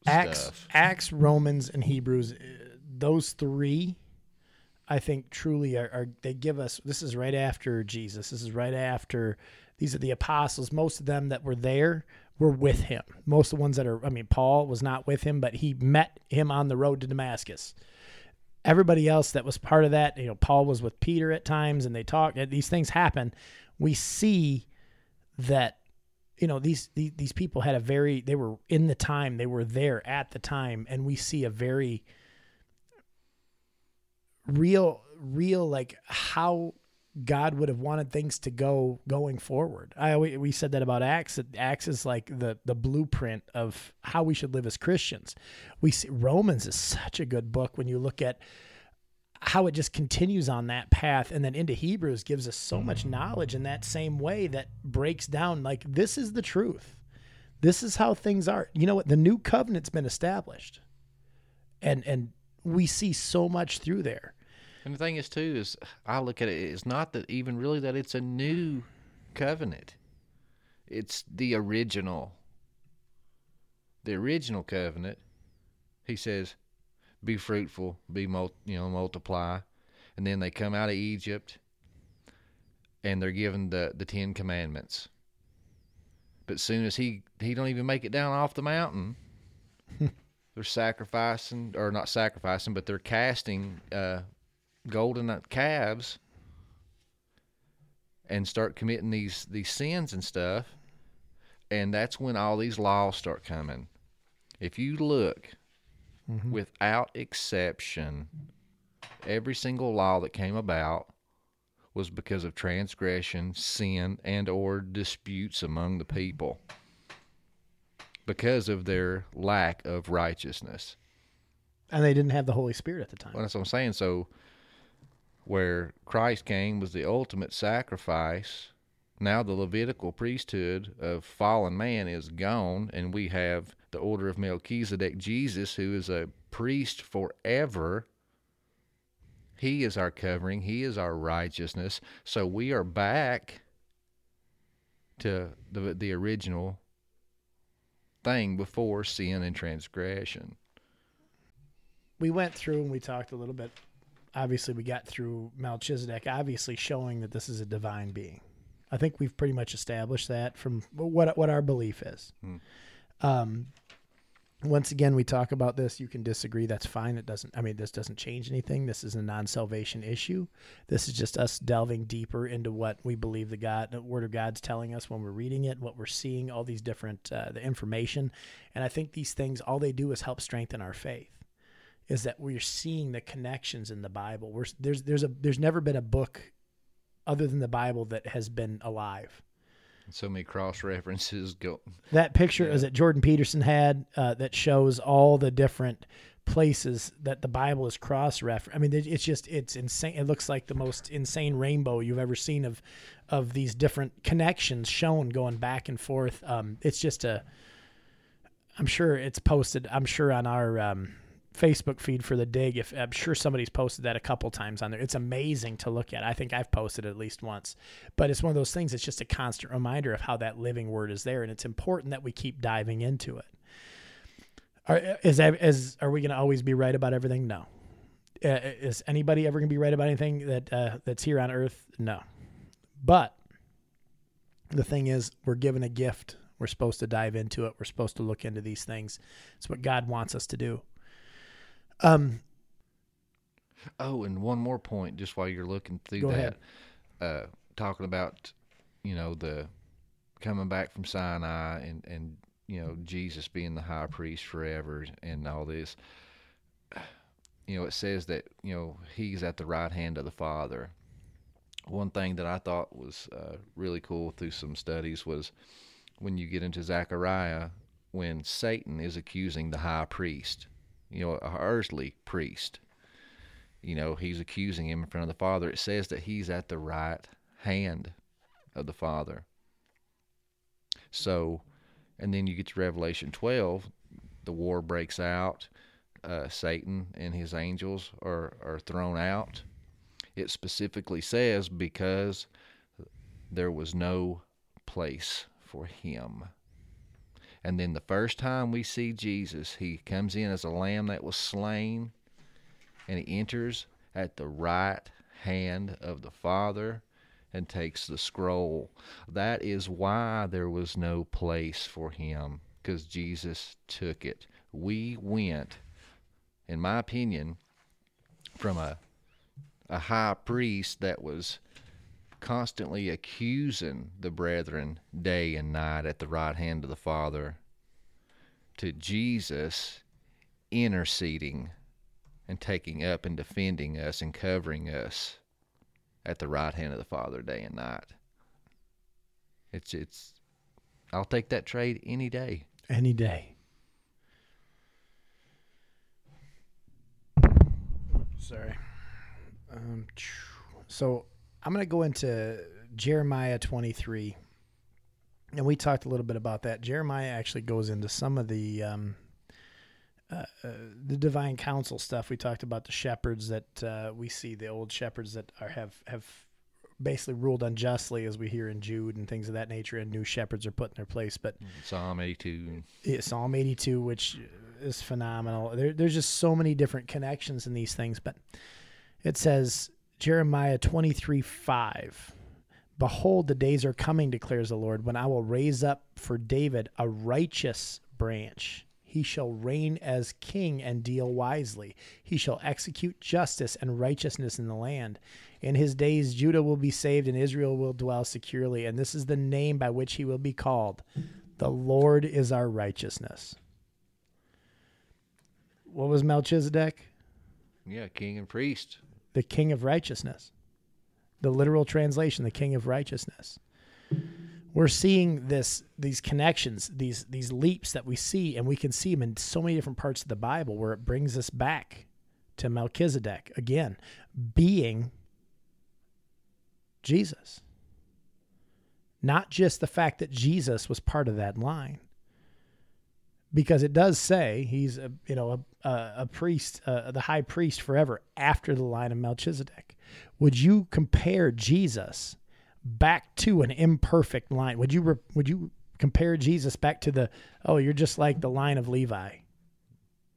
Acts, stuff. Acts, Romans, and Hebrews. uh, Those three, I think, truly are, are. They give us. This is right after Jesus. This is right after. These are the apostles. Most of them that were there were with him. Most of the ones that are. I mean, Paul was not with him, but he met him on the road to Damascus everybody else that was part of that, you know, Paul was with Peter at times and they talked, these things happen. We see that, you know, these, these, these people had a very, they were in the time, they were there at the time. And we see a very real, real, like how God would have wanted things to go going forward. I we, we said that about Acts. That Acts is like the the blueprint of how we should live as Christians. We see Romans is such a good book when you look at how it just continues on that path and then into Hebrews gives us so much knowledge in that same way that breaks down like this is the truth. This is how things are. You know what? The new covenant's been established. And and we see so much through there. And the thing is, too, is I look at it, it's not that even really that it's a new covenant. It's the original. The original covenant. He says, "Be fruitful, be mul- you know multiply," and then they come out of Egypt, and they're given the the Ten Commandments. But soon as he he don't even make it down off the mountain, they're sacrificing or not sacrificing, but they're casting uh, golden calves and start committing these these sins and stuff. And that's when all these laws start coming. If you look, mm-hmm. without exception, every single law that came about was because of transgression, sin, and or disputes among the people because of their lack of righteousness. And they didn't have the Holy Spirit at the time. Well, that's what I'm saying. So, where Christ came was the ultimate sacrifice. Now the Levitical priesthood of fallen man is gone, and we have the order of Melchizedek, Jesus, who is a priest forever. He is our covering. He is our righteousness. So we are back to the the original thing before sin and transgression. we went through and we talked a little bit. Obviously, we got through Melchizedek, obviously showing that this is a divine being. I think we've pretty much established that from what what our belief is. Hmm. Um, once again, we talk about this. You can disagree. That's fine. It doesn't. I mean, this doesn't change anything. This is a non-salvation issue. This is just us delving deeper into what we believe the God, the Word of God's telling us when we're reading it, what we're seeing, all these different uh, the information. And I think these things, all they do is help strengthen our faith is that we're seeing the connections in the Bible. We're, there's there's a there's never been a book other than the Bible that has been alive. So many cross references go. That picture is that Jordan Peterson had uh, that shows all the different places that the Bible is cross refer. I mean, it's just it's insane. It looks like the most insane rainbow you've ever seen of of these different connections shown going back and forth. Um, it's just a. I'm sure it's posted. I'm sure on our um, Facebook feed for the dig. If I'm sure somebody's posted that a couple times on there. It's amazing to look at. I think I've posted at least once. But it's one of those things. It's just a constant reminder of how that living word is there, and it's important that we keep diving into it. Are is that is are we going to always be right about everything? No. Uh, is anybody ever going to be right about anything that uh, that's here on earth? No. But the thing is, we're given a gift. We're supposed to dive into it. We're supposed to look into these things. It's what God wants us to do. Um, Oh, and one more point, just while you're looking through that, uh, talking about, you know, the coming back from Sinai and and you know Jesus being the high priest forever and all this. You know, it says that you know he's at the right hand of the Father. One thing that I thought was uh, really cool through some studies was when you get into Zechariah, when Satan is accusing the high priest, you know, a earthly priest you know, he's accusing him in front of the Father. It says that he's at the right hand of the Father. So, and then you get to Revelation 12, the war breaks out. Uh, Satan and his angels are, are thrown out. It specifically says because there was no place for him. And then the first time we see Jesus, he comes in as a lamb that was slain and he enters at the right hand of the Father and takes the scroll. That is why there was no place for him, because Jesus took it. We went, in my opinion, from a a high priest that was constantly accusing the brethren day and night at the right hand of the Father to Jesus interceding and taking up and defending us and covering us at the right hand of the Father day and night. It's it's I'll take that trade any day. any day. Sorry. Um, so I'm going to go into Jeremiah 23. And we talked a little bit about that. Jeremiah actually goes into some of the um, uh, uh, the divine council stuff. We talked about the shepherds that uh, we see, the old shepherds that are have have basically ruled unjustly, as we hear in Jude and things of that nature, and new shepherds are put in their place. But Psalm 82. yeah, Psalm 82, which is phenomenal. There, there's just so many different connections in these things. But it says, Jeremiah 23 5. Behold, the days are coming, declares the Lord, when I will raise up for David a righteous branch. He shall reign as king and deal wisely. He shall execute justice and righteousness in the land. In his days, Judah will be saved and Israel will dwell securely. And this is the name by which he will be called The Lord is our righteousness. What was Melchizedek? Yeah, king and priest. The king of righteousness. The literal translation, the king of righteousness. We're seeing this these connections, these these leaps that we see, and we can see them in so many different parts of the Bible where it brings us back to Melchizedek again, being Jesus. Not just the fact that Jesus was part of that line, because it does say he's a you know a a, a priest, uh, the high priest forever after the line of Melchizedek. Would you compare Jesus back to an imperfect line? Would you re, would you compare Jesus back to the oh you're just like the line of Levi?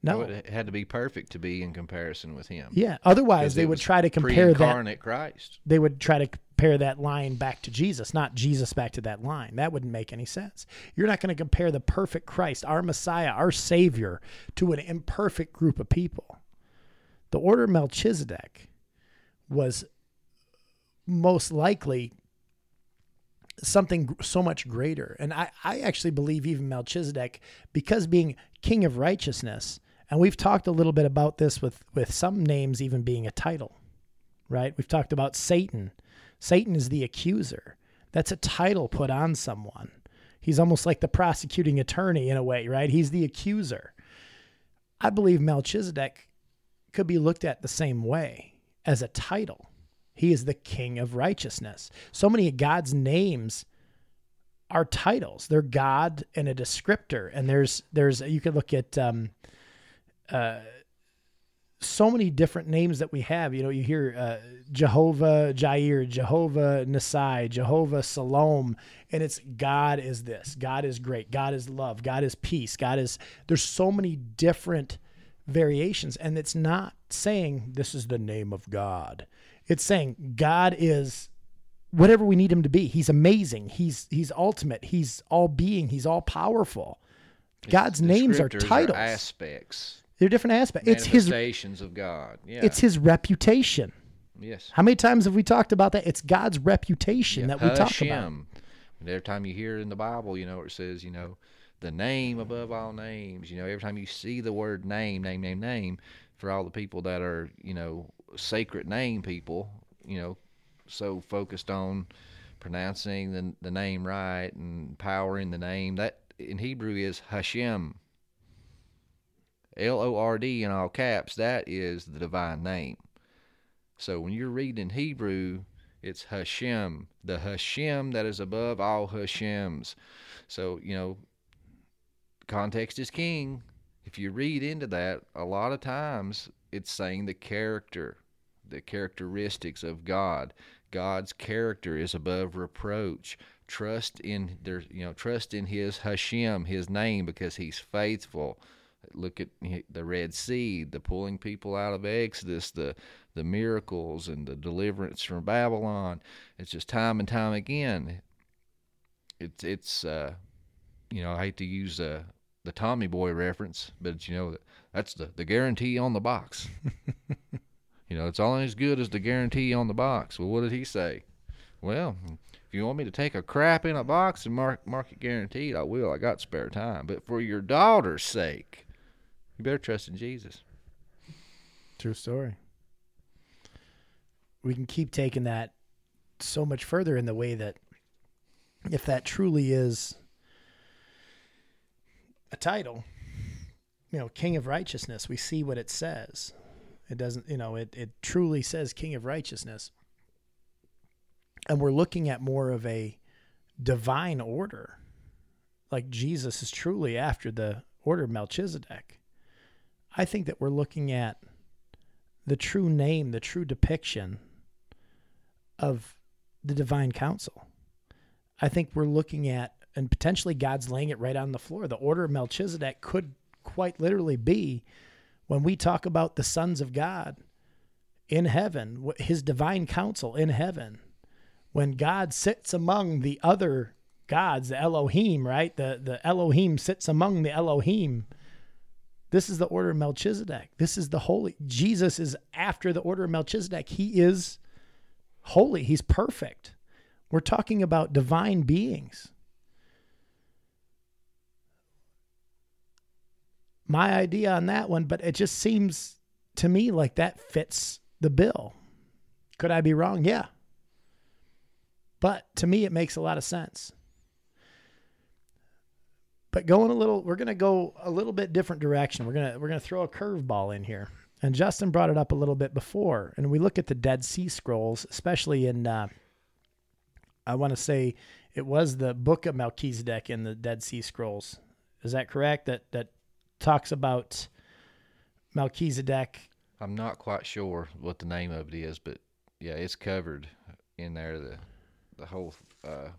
No, it had to be perfect to be in comparison with him. Yeah. otherwise they would try to compare that. Christ. They would try to compare that line back to Jesus, not Jesus back to that line. That wouldn't make any sense. You're not going to compare the perfect Christ, our Messiah, our Savior, to an imperfect group of people. The order Melchizedek was most likely something so much greater. And I, I actually believe even Melchizedek, because being king of righteousness, and we've talked a little bit about this with, with some names even being a title, right? We've talked about Satan. Satan is the accuser. That's a title put on someone. He's almost like the prosecuting attorney in a way, right? He's the accuser. I believe Melchizedek could be looked at the same way as a title. He is the king of righteousness. So many of God's names are titles. They're God and a descriptor. And there's there's you could look at um, uh, so many different names that we have. You know, you hear uh, Jehovah Jireh, Jehovah Nissi, Jehovah Shalom, and it's God is this, God is great, God is love, God is peace, God is. There's so many different variations, and it's not saying this is the name of God. It's saying God is whatever we need him to be. He's amazing. He's he's ultimate. He's all being. He's all powerful. God's names are titles. aspects. They're different aspects. It's his of God. Yeah. it's his reputation. Yes. How many times have we talked about that? It's God's reputation that we talk about. Hashem. And every time you hear in the Bible, you know, it says, you know, the name above all names. You know, every time you see the word name, name, name, name, for all the people that are, you know, sacred name people, you know, so focused on pronouncing the, the name right and power in the name, that in Hebrew is Hashem. L O R D in all caps, that is the divine name. So when you're reading Hebrew, it's Hashem, the Hashem that is above all Hashems. So, you know, context is king. If you read into that, a lot of times it's saying the character, the characteristics of God. God's character is above reproach. Trust in there, you know, trust in His Hashem, His name, because He's faithful. Look at the Red Sea, the pulling people out of Exodus, the the miracles and the deliverance from Babylon. It's just time and time again. It's it's uh, you know I hate to use uh, the Tommy Boy reference, but you know that's the the guarantee on the box. you know it's only as good as the guarantee on the box. Well, what did he say? Well, if you want me to take a crap in a box and mark mark it guaranteed, I will. I got spare time. But for your daughter's sake, you better trust in Jesus. True story. We can keep taking that so much further in the way that if that truly is a title, you know, King of Righteousness, we see what it says. It doesn't, you know, it, it truly says King of Righteousness. And we're looking at more of a divine order. Like Jesus is truly after the order of Melchizedek. I think that we're looking at the true name, the true depiction of the divine council. I think we're looking at, and potentially God's laying it right on the floor. The order of Melchizedek could quite literally be when we talk about the sons of God in heaven, his divine council in heaven, when God sits among the other gods, the Elohim, right? The, the Elohim sits among the Elohim. This is the order of Melchizedek. This is the holy. Jesus is after the order of Melchizedek. He is holy. He's perfect. We're talking about divine beings. My idea on that one, but it just seems to me like that fits the bill. Could I be wrong? Yeah. But to me, it makes a lot of sense. But going a little, we're going to go a little bit different direction. We're going to we're going to throw a curveball in here. And Justin brought it up a little bit before. And we look at the Dead Sea Scrolls, especially in, uh, I want to say it was the Book of Melchizedek in the Dead Sea Scrolls. Is that correct? That that talks about Melchizedek. I'm not quite sure what the name of it is, but yeah, it's covered in there. The the whole uh,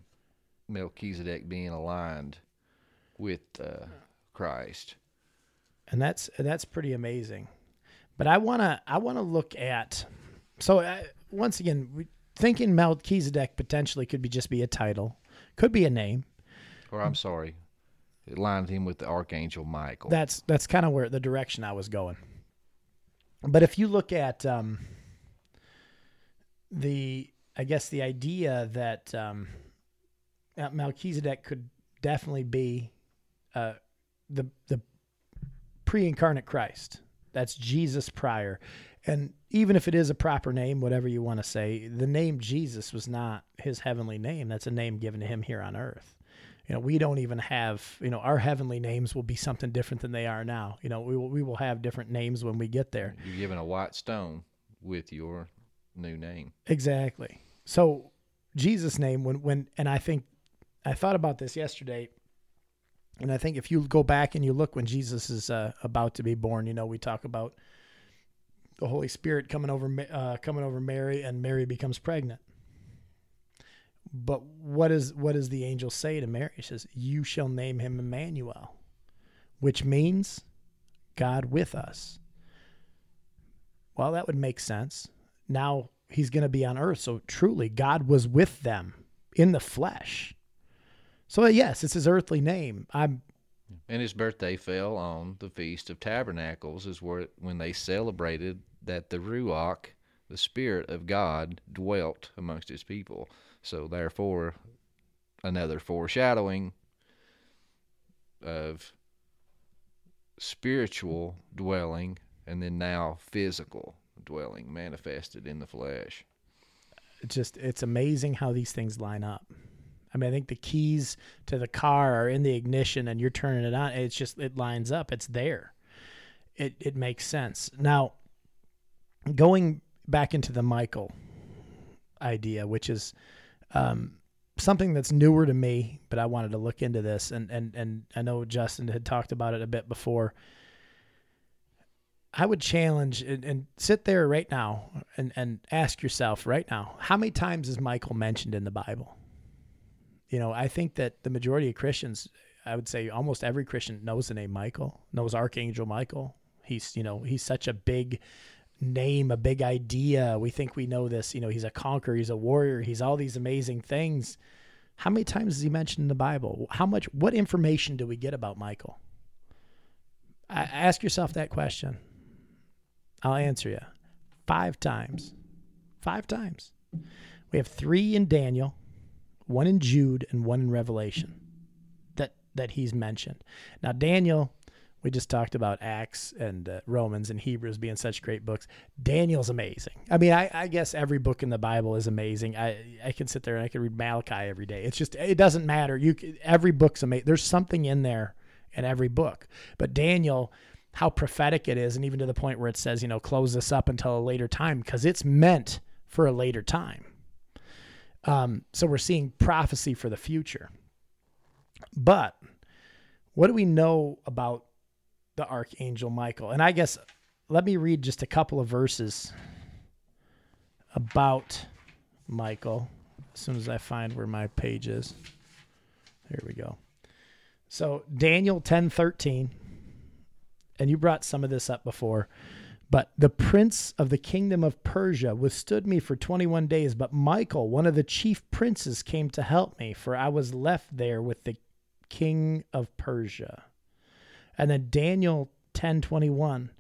Melchizedek being aligned with uh, Christ. and that's that's pretty amazing. But I wanna I wanna look at so uh, once again we, thinking Melchizedek potentially could be just be a title, could be a name. Or I'm sorry, it lined him with the archangel Michael. That's that's kind of where the direction I was going. But if you look at um, the I guess the idea that um, Melchizedek could definitely be uh, the the pre-incarnate Christ. That's Jesus prior. And even if it is a proper name, whatever you want to say, the name Jesus was not his heavenly name. That's a name given to him here on earth. You know, we don't even have, you know, our heavenly names will be something different than they are now. You know, we will we will have different names when we get there. You're given a white stone with your new name. Exactly. So Jesus' name when when and I think I thought about this yesterday, and I think if you go back and you look when Jesus is uh, about to be born, you know we talk about the Holy Spirit coming over uh, coming over Mary, and Mary becomes pregnant. But what is what does the angel say to Mary? He says, "You shall name him Emmanuel," which means God with us. Well, that would make sense. Now he's going to be on earth. So truly, God was with them in the flesh. So, yes, it's his earthly name. I'm And his birthday fell on the Feast of Tabernacles, is where when they celebrated that the Ruach, the Spirit of God, dwelt amongst his people. So therefore, another foreshadowing of spiritual dwelling, and then now physical dwelling manifested in the flesh. just, it's amazing how these things line up. I mean, I think the keys to the car are in the ignition and you're turning it on. It's just, it lines up. It's there. It, it makes sense. Now, going back into the Michael idea, which is um, something that's newer to me, but I wanted to look into this, and and and I know Justin had talked about it a bit before. I would challenge and, and sit there right now and and ask yourself right now, how many times is Michael mentioned in the Bible? You know, I think that the majority of Christians, I would say almost every Christian knows the name Michael, knows Archangel Michael. He's, you know, he's such a big name, a big idea. We think we know this. You know, he's a conqueror, he's a warrior, he's all these amazing things. How many times is he mentioned in the Bible? How much, what information do we get about Michael? I, ask yourself that question. I'll answer you. Five times. Five times. We have three in Daniel, one in Jude, and one in Revelation that that he's mentioned. Now Daniel, we just talked about Acts and uh, Romans and Hebrews being such great books. Daniel's amazing. I mean, I, I guess every book in the Bible is amazing. I I can sit there and I can read Malachi every day. It's just it doesn't matter. You every book's amazing. There's something in there in every book. But Daniel, how prophetic it is, and even to the point where it says, you know, close this up until a later time because it's meant for a later time. Um, so we're seeing prophecy for the future. But what do we know about the archangel Michael. And I guess let me read just a couple of verses about Michael as soon as I find where my page is. Here we go. So Daniel 10:13 and you brought some of this up before. But the prince of the kingdom of Persia withstood me for 21 days. But Michael, one of the chief princes, came to help me, for I was left there with the king of Persia. And then Daniel 10:21.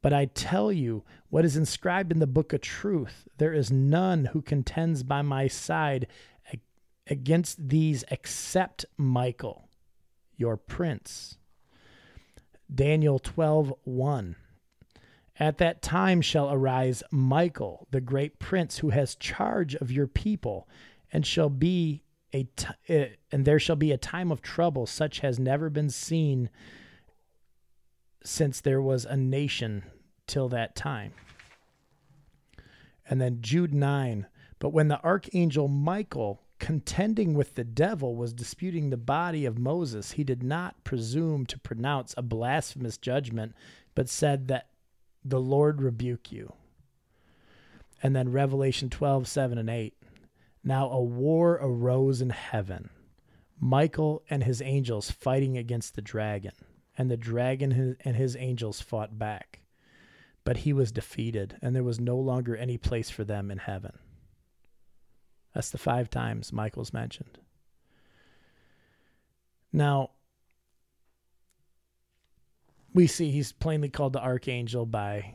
But I tell you what is inscribed in the book of truth. There is none who contends by my side against these except Michael, your prince. Daniel 12:1 At that time shall arise Michael, the great prince who has charge of your people, and shall be a t- uh, and there shall be a time of trouble such has never been seen since there was a nation till that time. And then Jude 9, but when the archangel Michael contending with the devil was disputing the body of Moses, he did not presume to pronounce a blasphemous judgment, but said that the Lord rebuke you. And then Revelation 12, 7 and 8. Now a war arose in heaven, Michael and his angels fighting against the dragon, and the dragon and his angels fought back. But he was defeated, and there was no longer any place for them in heaven. That's the five times Michael's mentioned. Now, we see he's plainly called the archangel by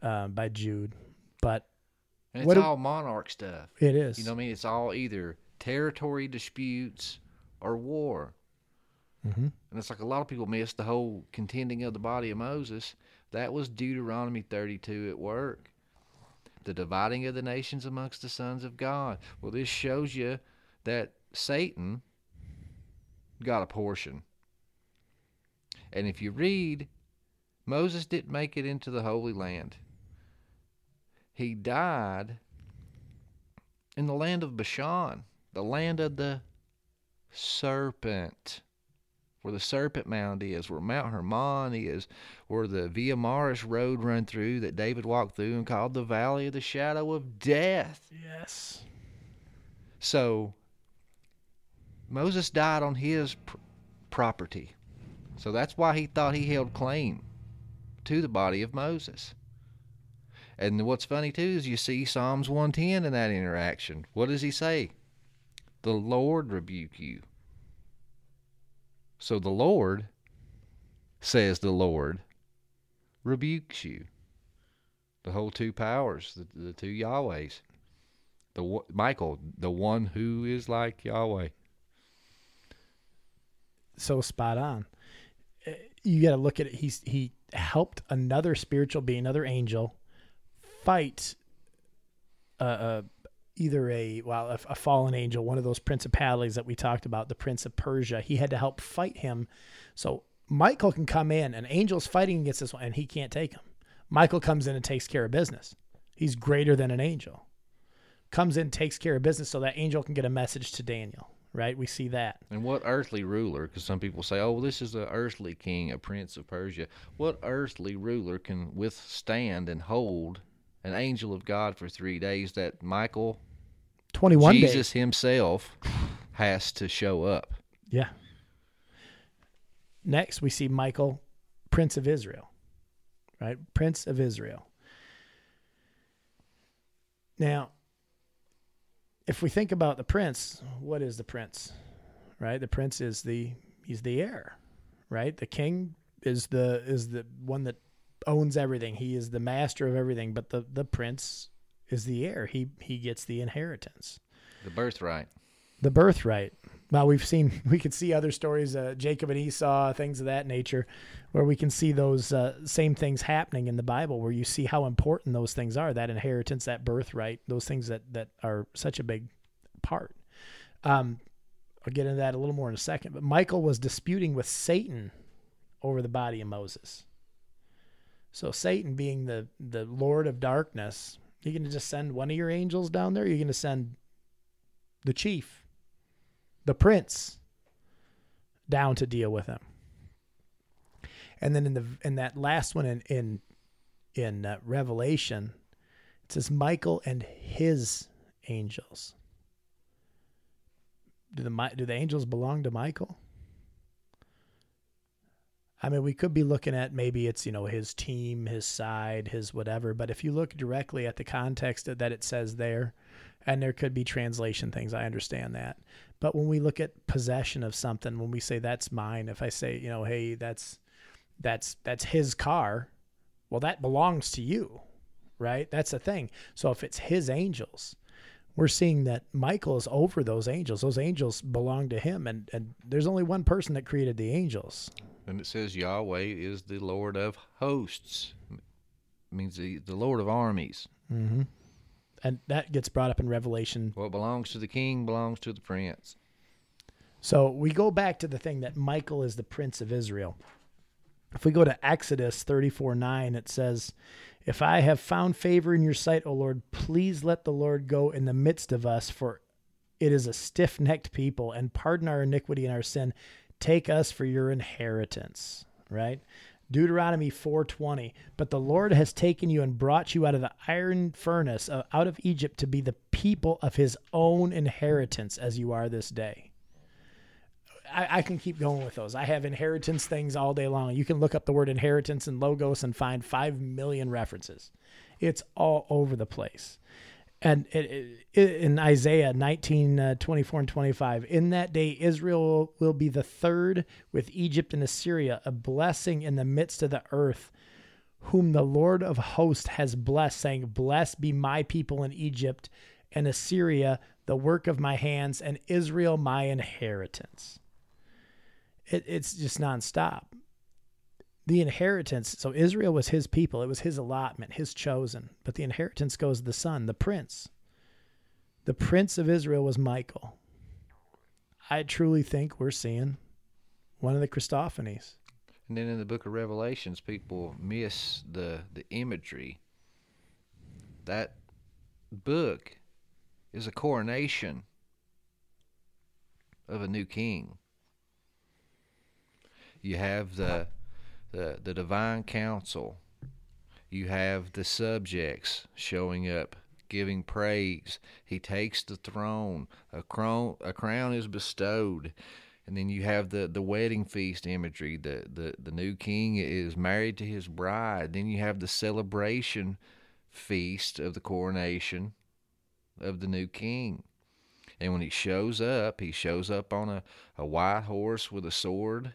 uh, by Jude, but and it's all monarch stuff. It is. You know what I mean? It's all either territory disputes or war. Mm-hmm. And it's like a lot of people miss the whole contending of the body of Moses. That was Deuteronomy 32 at work the dividing of the nations amongst the sons of God. Well, this shows you that Satan got a portion. And if you read, Moses didn't make it into the Holy Land. He died in the land of Bashan, the land of the serpent where the Serpent Mound is, where Mount Hermon is, where the Via Maris road run through that David walked through and called the Valley of the Shadow of Death. Yes. So Moses died on his pr- property. So that's why he thought he held claim to the body of Moses. And what's funny too is you see Psalms 110 in that interaction. What does he say? The Lord rebuke you. So the Lord, says the Lord, rebukes you. The whole two powers, the, the two Yahwehs. The Michael, the one who is like Yahweh. So spot on. You got to look at it. He's he helped another spiritual being, another angel, fight a, a either a well a, a, fallen angel one of those principalities that we talked about the prince of persia. He had to help fight him. So michael can come in and angel's fighting against this one and he can't take him. Michael comes in and takes care of business. He's greater than an angel. Comes in takes care of business so that angel can get a message to daniel right we see that and what earthly ruler because some people say oh this is an earthly king a prince of persia what earthly ruler can withstand and hold an angel of God for three days that Michael, 21 Jesus days. himself, has to show up. Yeah. Next, we see Michael, Prince of Israel, right? Prince of Israel. Now, if we think about the prince, what is the prince? Right? The prince is the he's the heir, right? The king is the is the one that owns everything. He is the master of everything, but the the prince is the heir. He he gets the inheritance. The birthright. The birthright. Well, we've seen we could see other stories, uh, Jacob and Esau, things of that nature, where we can see those uh, same things happening in the Bible, where you see how important those things are, that inheritance, that birthright, those things that that are such a big part. Um, I'll get into that a little more in a second. But Michael was disputing with Satan over the body of Moses. So Satan being the the lord of darkness, you're going to just send one of your angels down there? You're going to send the chief, the prince down to deal with him. And then in the in that last one in in in uh, Revelation, it says Michael and his angels. Do the do the angels belong to Michael? I mean, we could be looking at maybe it's, you know, his team, his side, his whatever. But if you look directly at the context that it says there, and there could be translation things, I understand that. But when we look at possession of something, when we say that's mine, if I say, you know, hey, that's that's that's his car, well, that belongs to you, right? That's the thing. So if it's his angels, we're seeing that Michael is over those angels. Those angels belong to him, and and there's only one person that created the angels. And it says Yahweh is the Lord of hosts. It means the, the Lord of armies. Mm-hmm. And that gets brought up in Revelation. What belongs to the king belongs to the prince. So we go back to the thing that Michael is the prince of Israel. If we go to Exodus 34 9, it says, If I have found favor in your sight, O Lord, please let the Lord go in the midst of us, for it is a stiff necked people, and pardon our iniquity and our sin. Take us for your inheritance. Right? Deuteronomy 4:20 But the Lord has taken you and brought you out of the iron furnace uh, out of Egypt to be the people of his own inheritance as you are this day. I, I, can keep going with those. I have inheritance things all day long. You can look up the word inheritance and logos and find 5 million references. It's all over the place. And in Isaiah 19, uh, 24 and 25, in that day Israel will be the third with Egypt and Assyria, a blessing in the midst of the earth, whom the Lord of hosts has blessed, saying, Blessed be my people in Egypt and Assyria, the work of my hands, and Israel my inheritance. It, it's just nonstop. The inheritance, so Israel was his people, it was his allotment, his chosen, but the inheritance goes to the son, the prince. The prince of Israel was Michael. I truly think we're seeing one of the Christophanies. And then in the book of Revelations, people miss the, the imagery. That book is a coronation of a new king. You have the the the divine council. You have the subjects showing up, giving praise. He takes the throne. A crown a crown is bestowed. And then you have the, the wedding feast imagery. The, the the new king is married to his bride. Then you have the celebration feast of the coronation of the new king. And when he shows up, he shows up on a, a white horse with a sword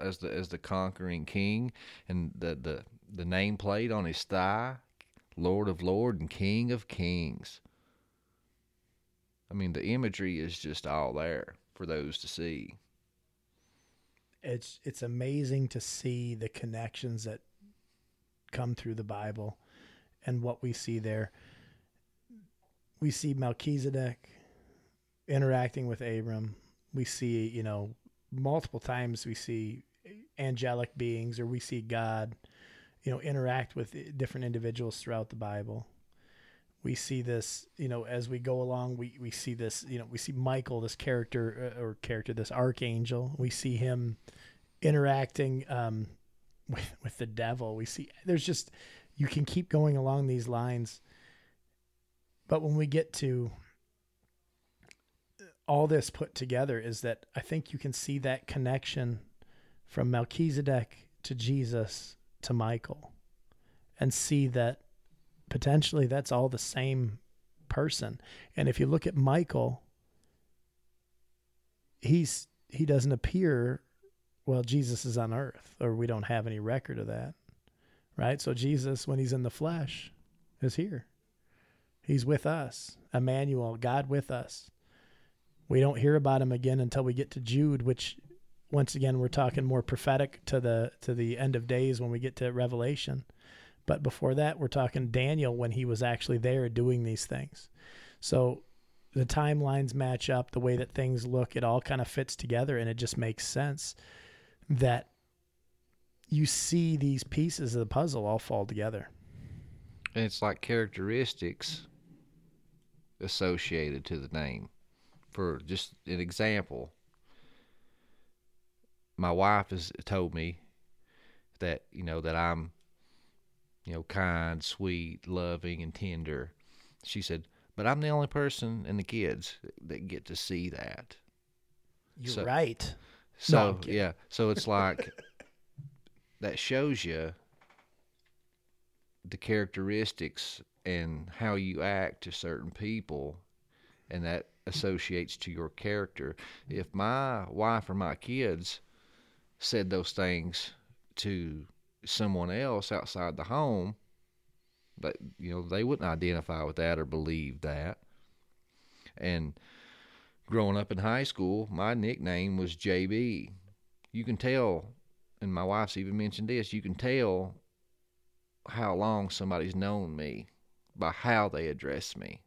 as the as the conquering king, and the the the nameplate on his thigh, Lord of Lord and King of Kings. I mean, the imagery is just all there for those to see. It's it's amazing to see the connections that come through the Bible and what we see there. We see Melchizedek interacting with Abram. We see, you know, multiple times we see angelic beings or we see God, you know, interact with different individuals throughout the Bible. We see this, you know, as we go along, we, we see this, you know, we see Michael, this character uh, or character, this archangel. We see him interacting um, with, with the devil. We see there's just, you can keep going along these lines. But when we get to all this put together is that I think you can see that connection from Melchizedek to Jesus to Michael and see that potentially that's all the same person. And if you look at Michael, he's he doesn't appear well Jesus is on earth or we don't have any record of that. Right? So Jesus when he's in the flesh is here. He's with us. Emmanuel, God with us. We don't hear about him again until we get to Jude, which once again we're talking more prophetic to the to the end of days when we get to Revelation. But before that, we're talking Daniel when he was actually there doing these things. So the timelines match up, the way that things look, it all kind of fits together and it just makes sense that you see these pieces of the puzzle all fall together. And it's like characteristics associated to the name for just an example, my wife has told me that you know that I'm you know kind, sweet, loving, and tender. She said, but I'm the only person and the kids that get to see that. You're So- right. So No, yeah, so it's like that shows you the characteristics and how you act to certain people, and that associates to your character. If my wife or my kids said those things to someone else outside the home, but you know they wouldn't identify with that or believe that. And growing up in high school, my nickname was JB. You can tell, and my wife's even mentioned this, you can tell how long somebody's known me by how they address me.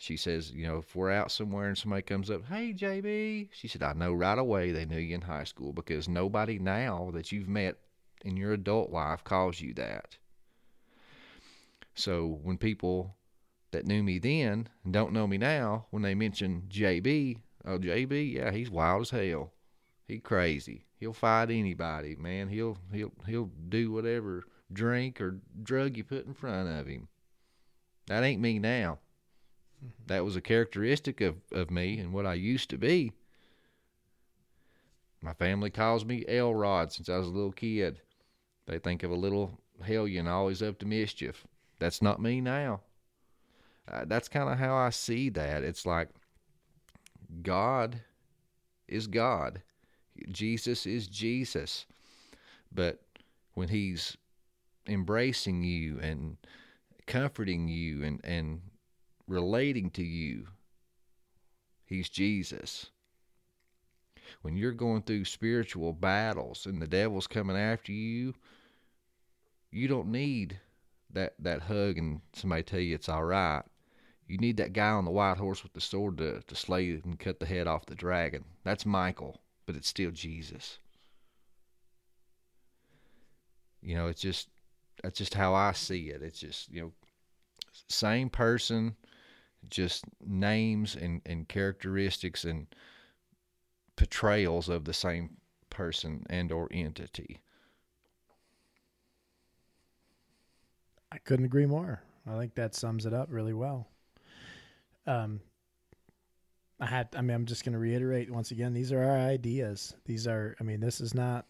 She says, you know, if we're out somewhere and somebody comes up, hey, JB, she said, I know right away they knew you in high school because nobody now that you've met in your adult life calls you that. So when people that knew me then and don't know me now, when they mention JB, oh JB, yeah, he's wild as hell. He crazy. He'll fight anybody, man. He'll he'll he'll do whatever drink or drug you put in front of him. That ain't me now. That was a characteristic of, of me and what I used to be. My family calls me Elrod since I was a little kid. They think of a little hellion always up to mischief. That's not me now. Uh, that's kind of how I see that. It's like God is God, Jesus is Jesus. But when He's embracing you and comforting you and, and relating to you, He's Jesus. When you're going through spiritual battles and the devil's coming after you, you don't need that, that hug and somebody tell you it's all right. You need that guy on the white horse with the sword to, to slay and cut the head off the dragon. That's Michael, but it's still Jesus. You know, it's just that's just how I see it. It's just, you know, same person, just names and, and characteristics and portrayals of the same person and or entity. I couldn't agree more. I think that sums it up really well. Um, I had, I mean, I'm just going to reiterate once again, these are our ideas. These are, I mean, this is not,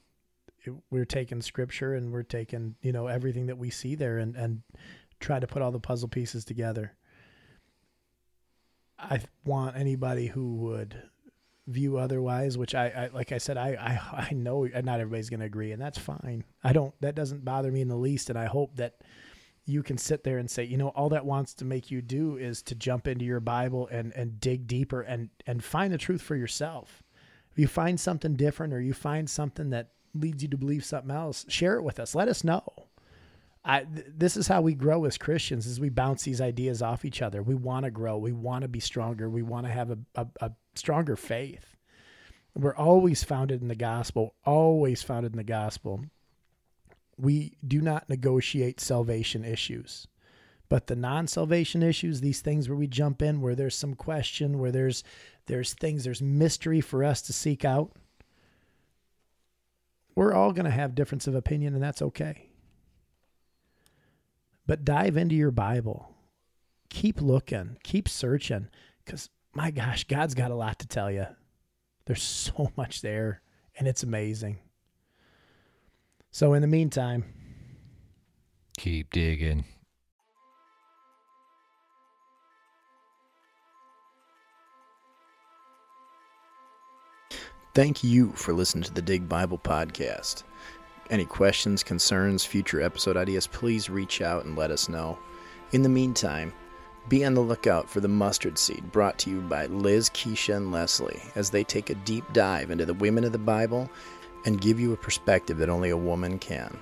it, we're taking scripture and we're taking, you know, everything that we see there and, and try to put all the puzzle pieces together. I want anybody who would view otherwise, which I, I like I said, I, I, I know not everybody's going to agree and that's fine. I don't, that doesn't bother me in the least. And I hope that, you can sit there and say, you know, all that wants to make you do is to jump into your Bible and and dig deeper and and find the truth for yourself. If you find something different or you find something that leads you to believe something else, share it with us. Let us know. I th- this is how we grow as Christians is we bounce these ideas off each other. We want to grow. We want to be stronger. We want to have a, a, a stronger faith. We're always founded in the gospel, always founded in the gospel we do not negotiate salvation issues. But the non-salvation issues, these things where we jump in, where there's some question, where there's there's things, there's mystery for us to seek out. We're all going to have difference of opinion, and that's okay. But dive into your Bible. Keep looking, keep searching, because my gosh, God's got a lot to tell you. There's so much there, and it's amazing. So in the meantime, keep digging. Thank you for listening to the Dig Bible Podcast. Any questions, concerns, future episode ideas, please reach out and let us know. In the meantime, be on the lookout for the mustard seed brought to you by Liz, Keisha, and Leslie as they take a deep dive into the women of the Bible and give you a perspective that only a woman can.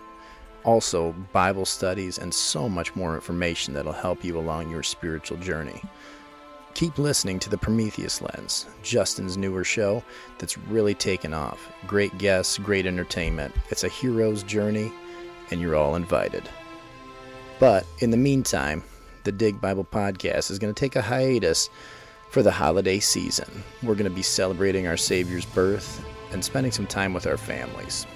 Also, Bible studies and so much more information that'll help you along your spiritual journey. Keep listening to the Prometheus Lens, Justin's newer show that's really taken off. Great guests, great entertainment. It's a hero's journey, and you're all invited. But in the meantime, the Dig Bible Podcast is going to take a hiatus for the holiday season. We're going to be celebrating our Savior's birth and spending some time with our families.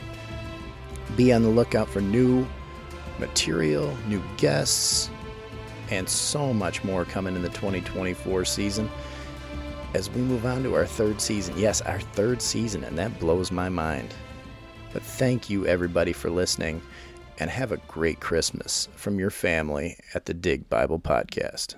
Be on the lookout for new material, new guests, and so much more coming in the 2024 season as we move on to our third season. Yes, our third season, and that blows my mind. But thank you, everybody, for listening, and have a great Christmas from your family at the Dig Bible Podcast.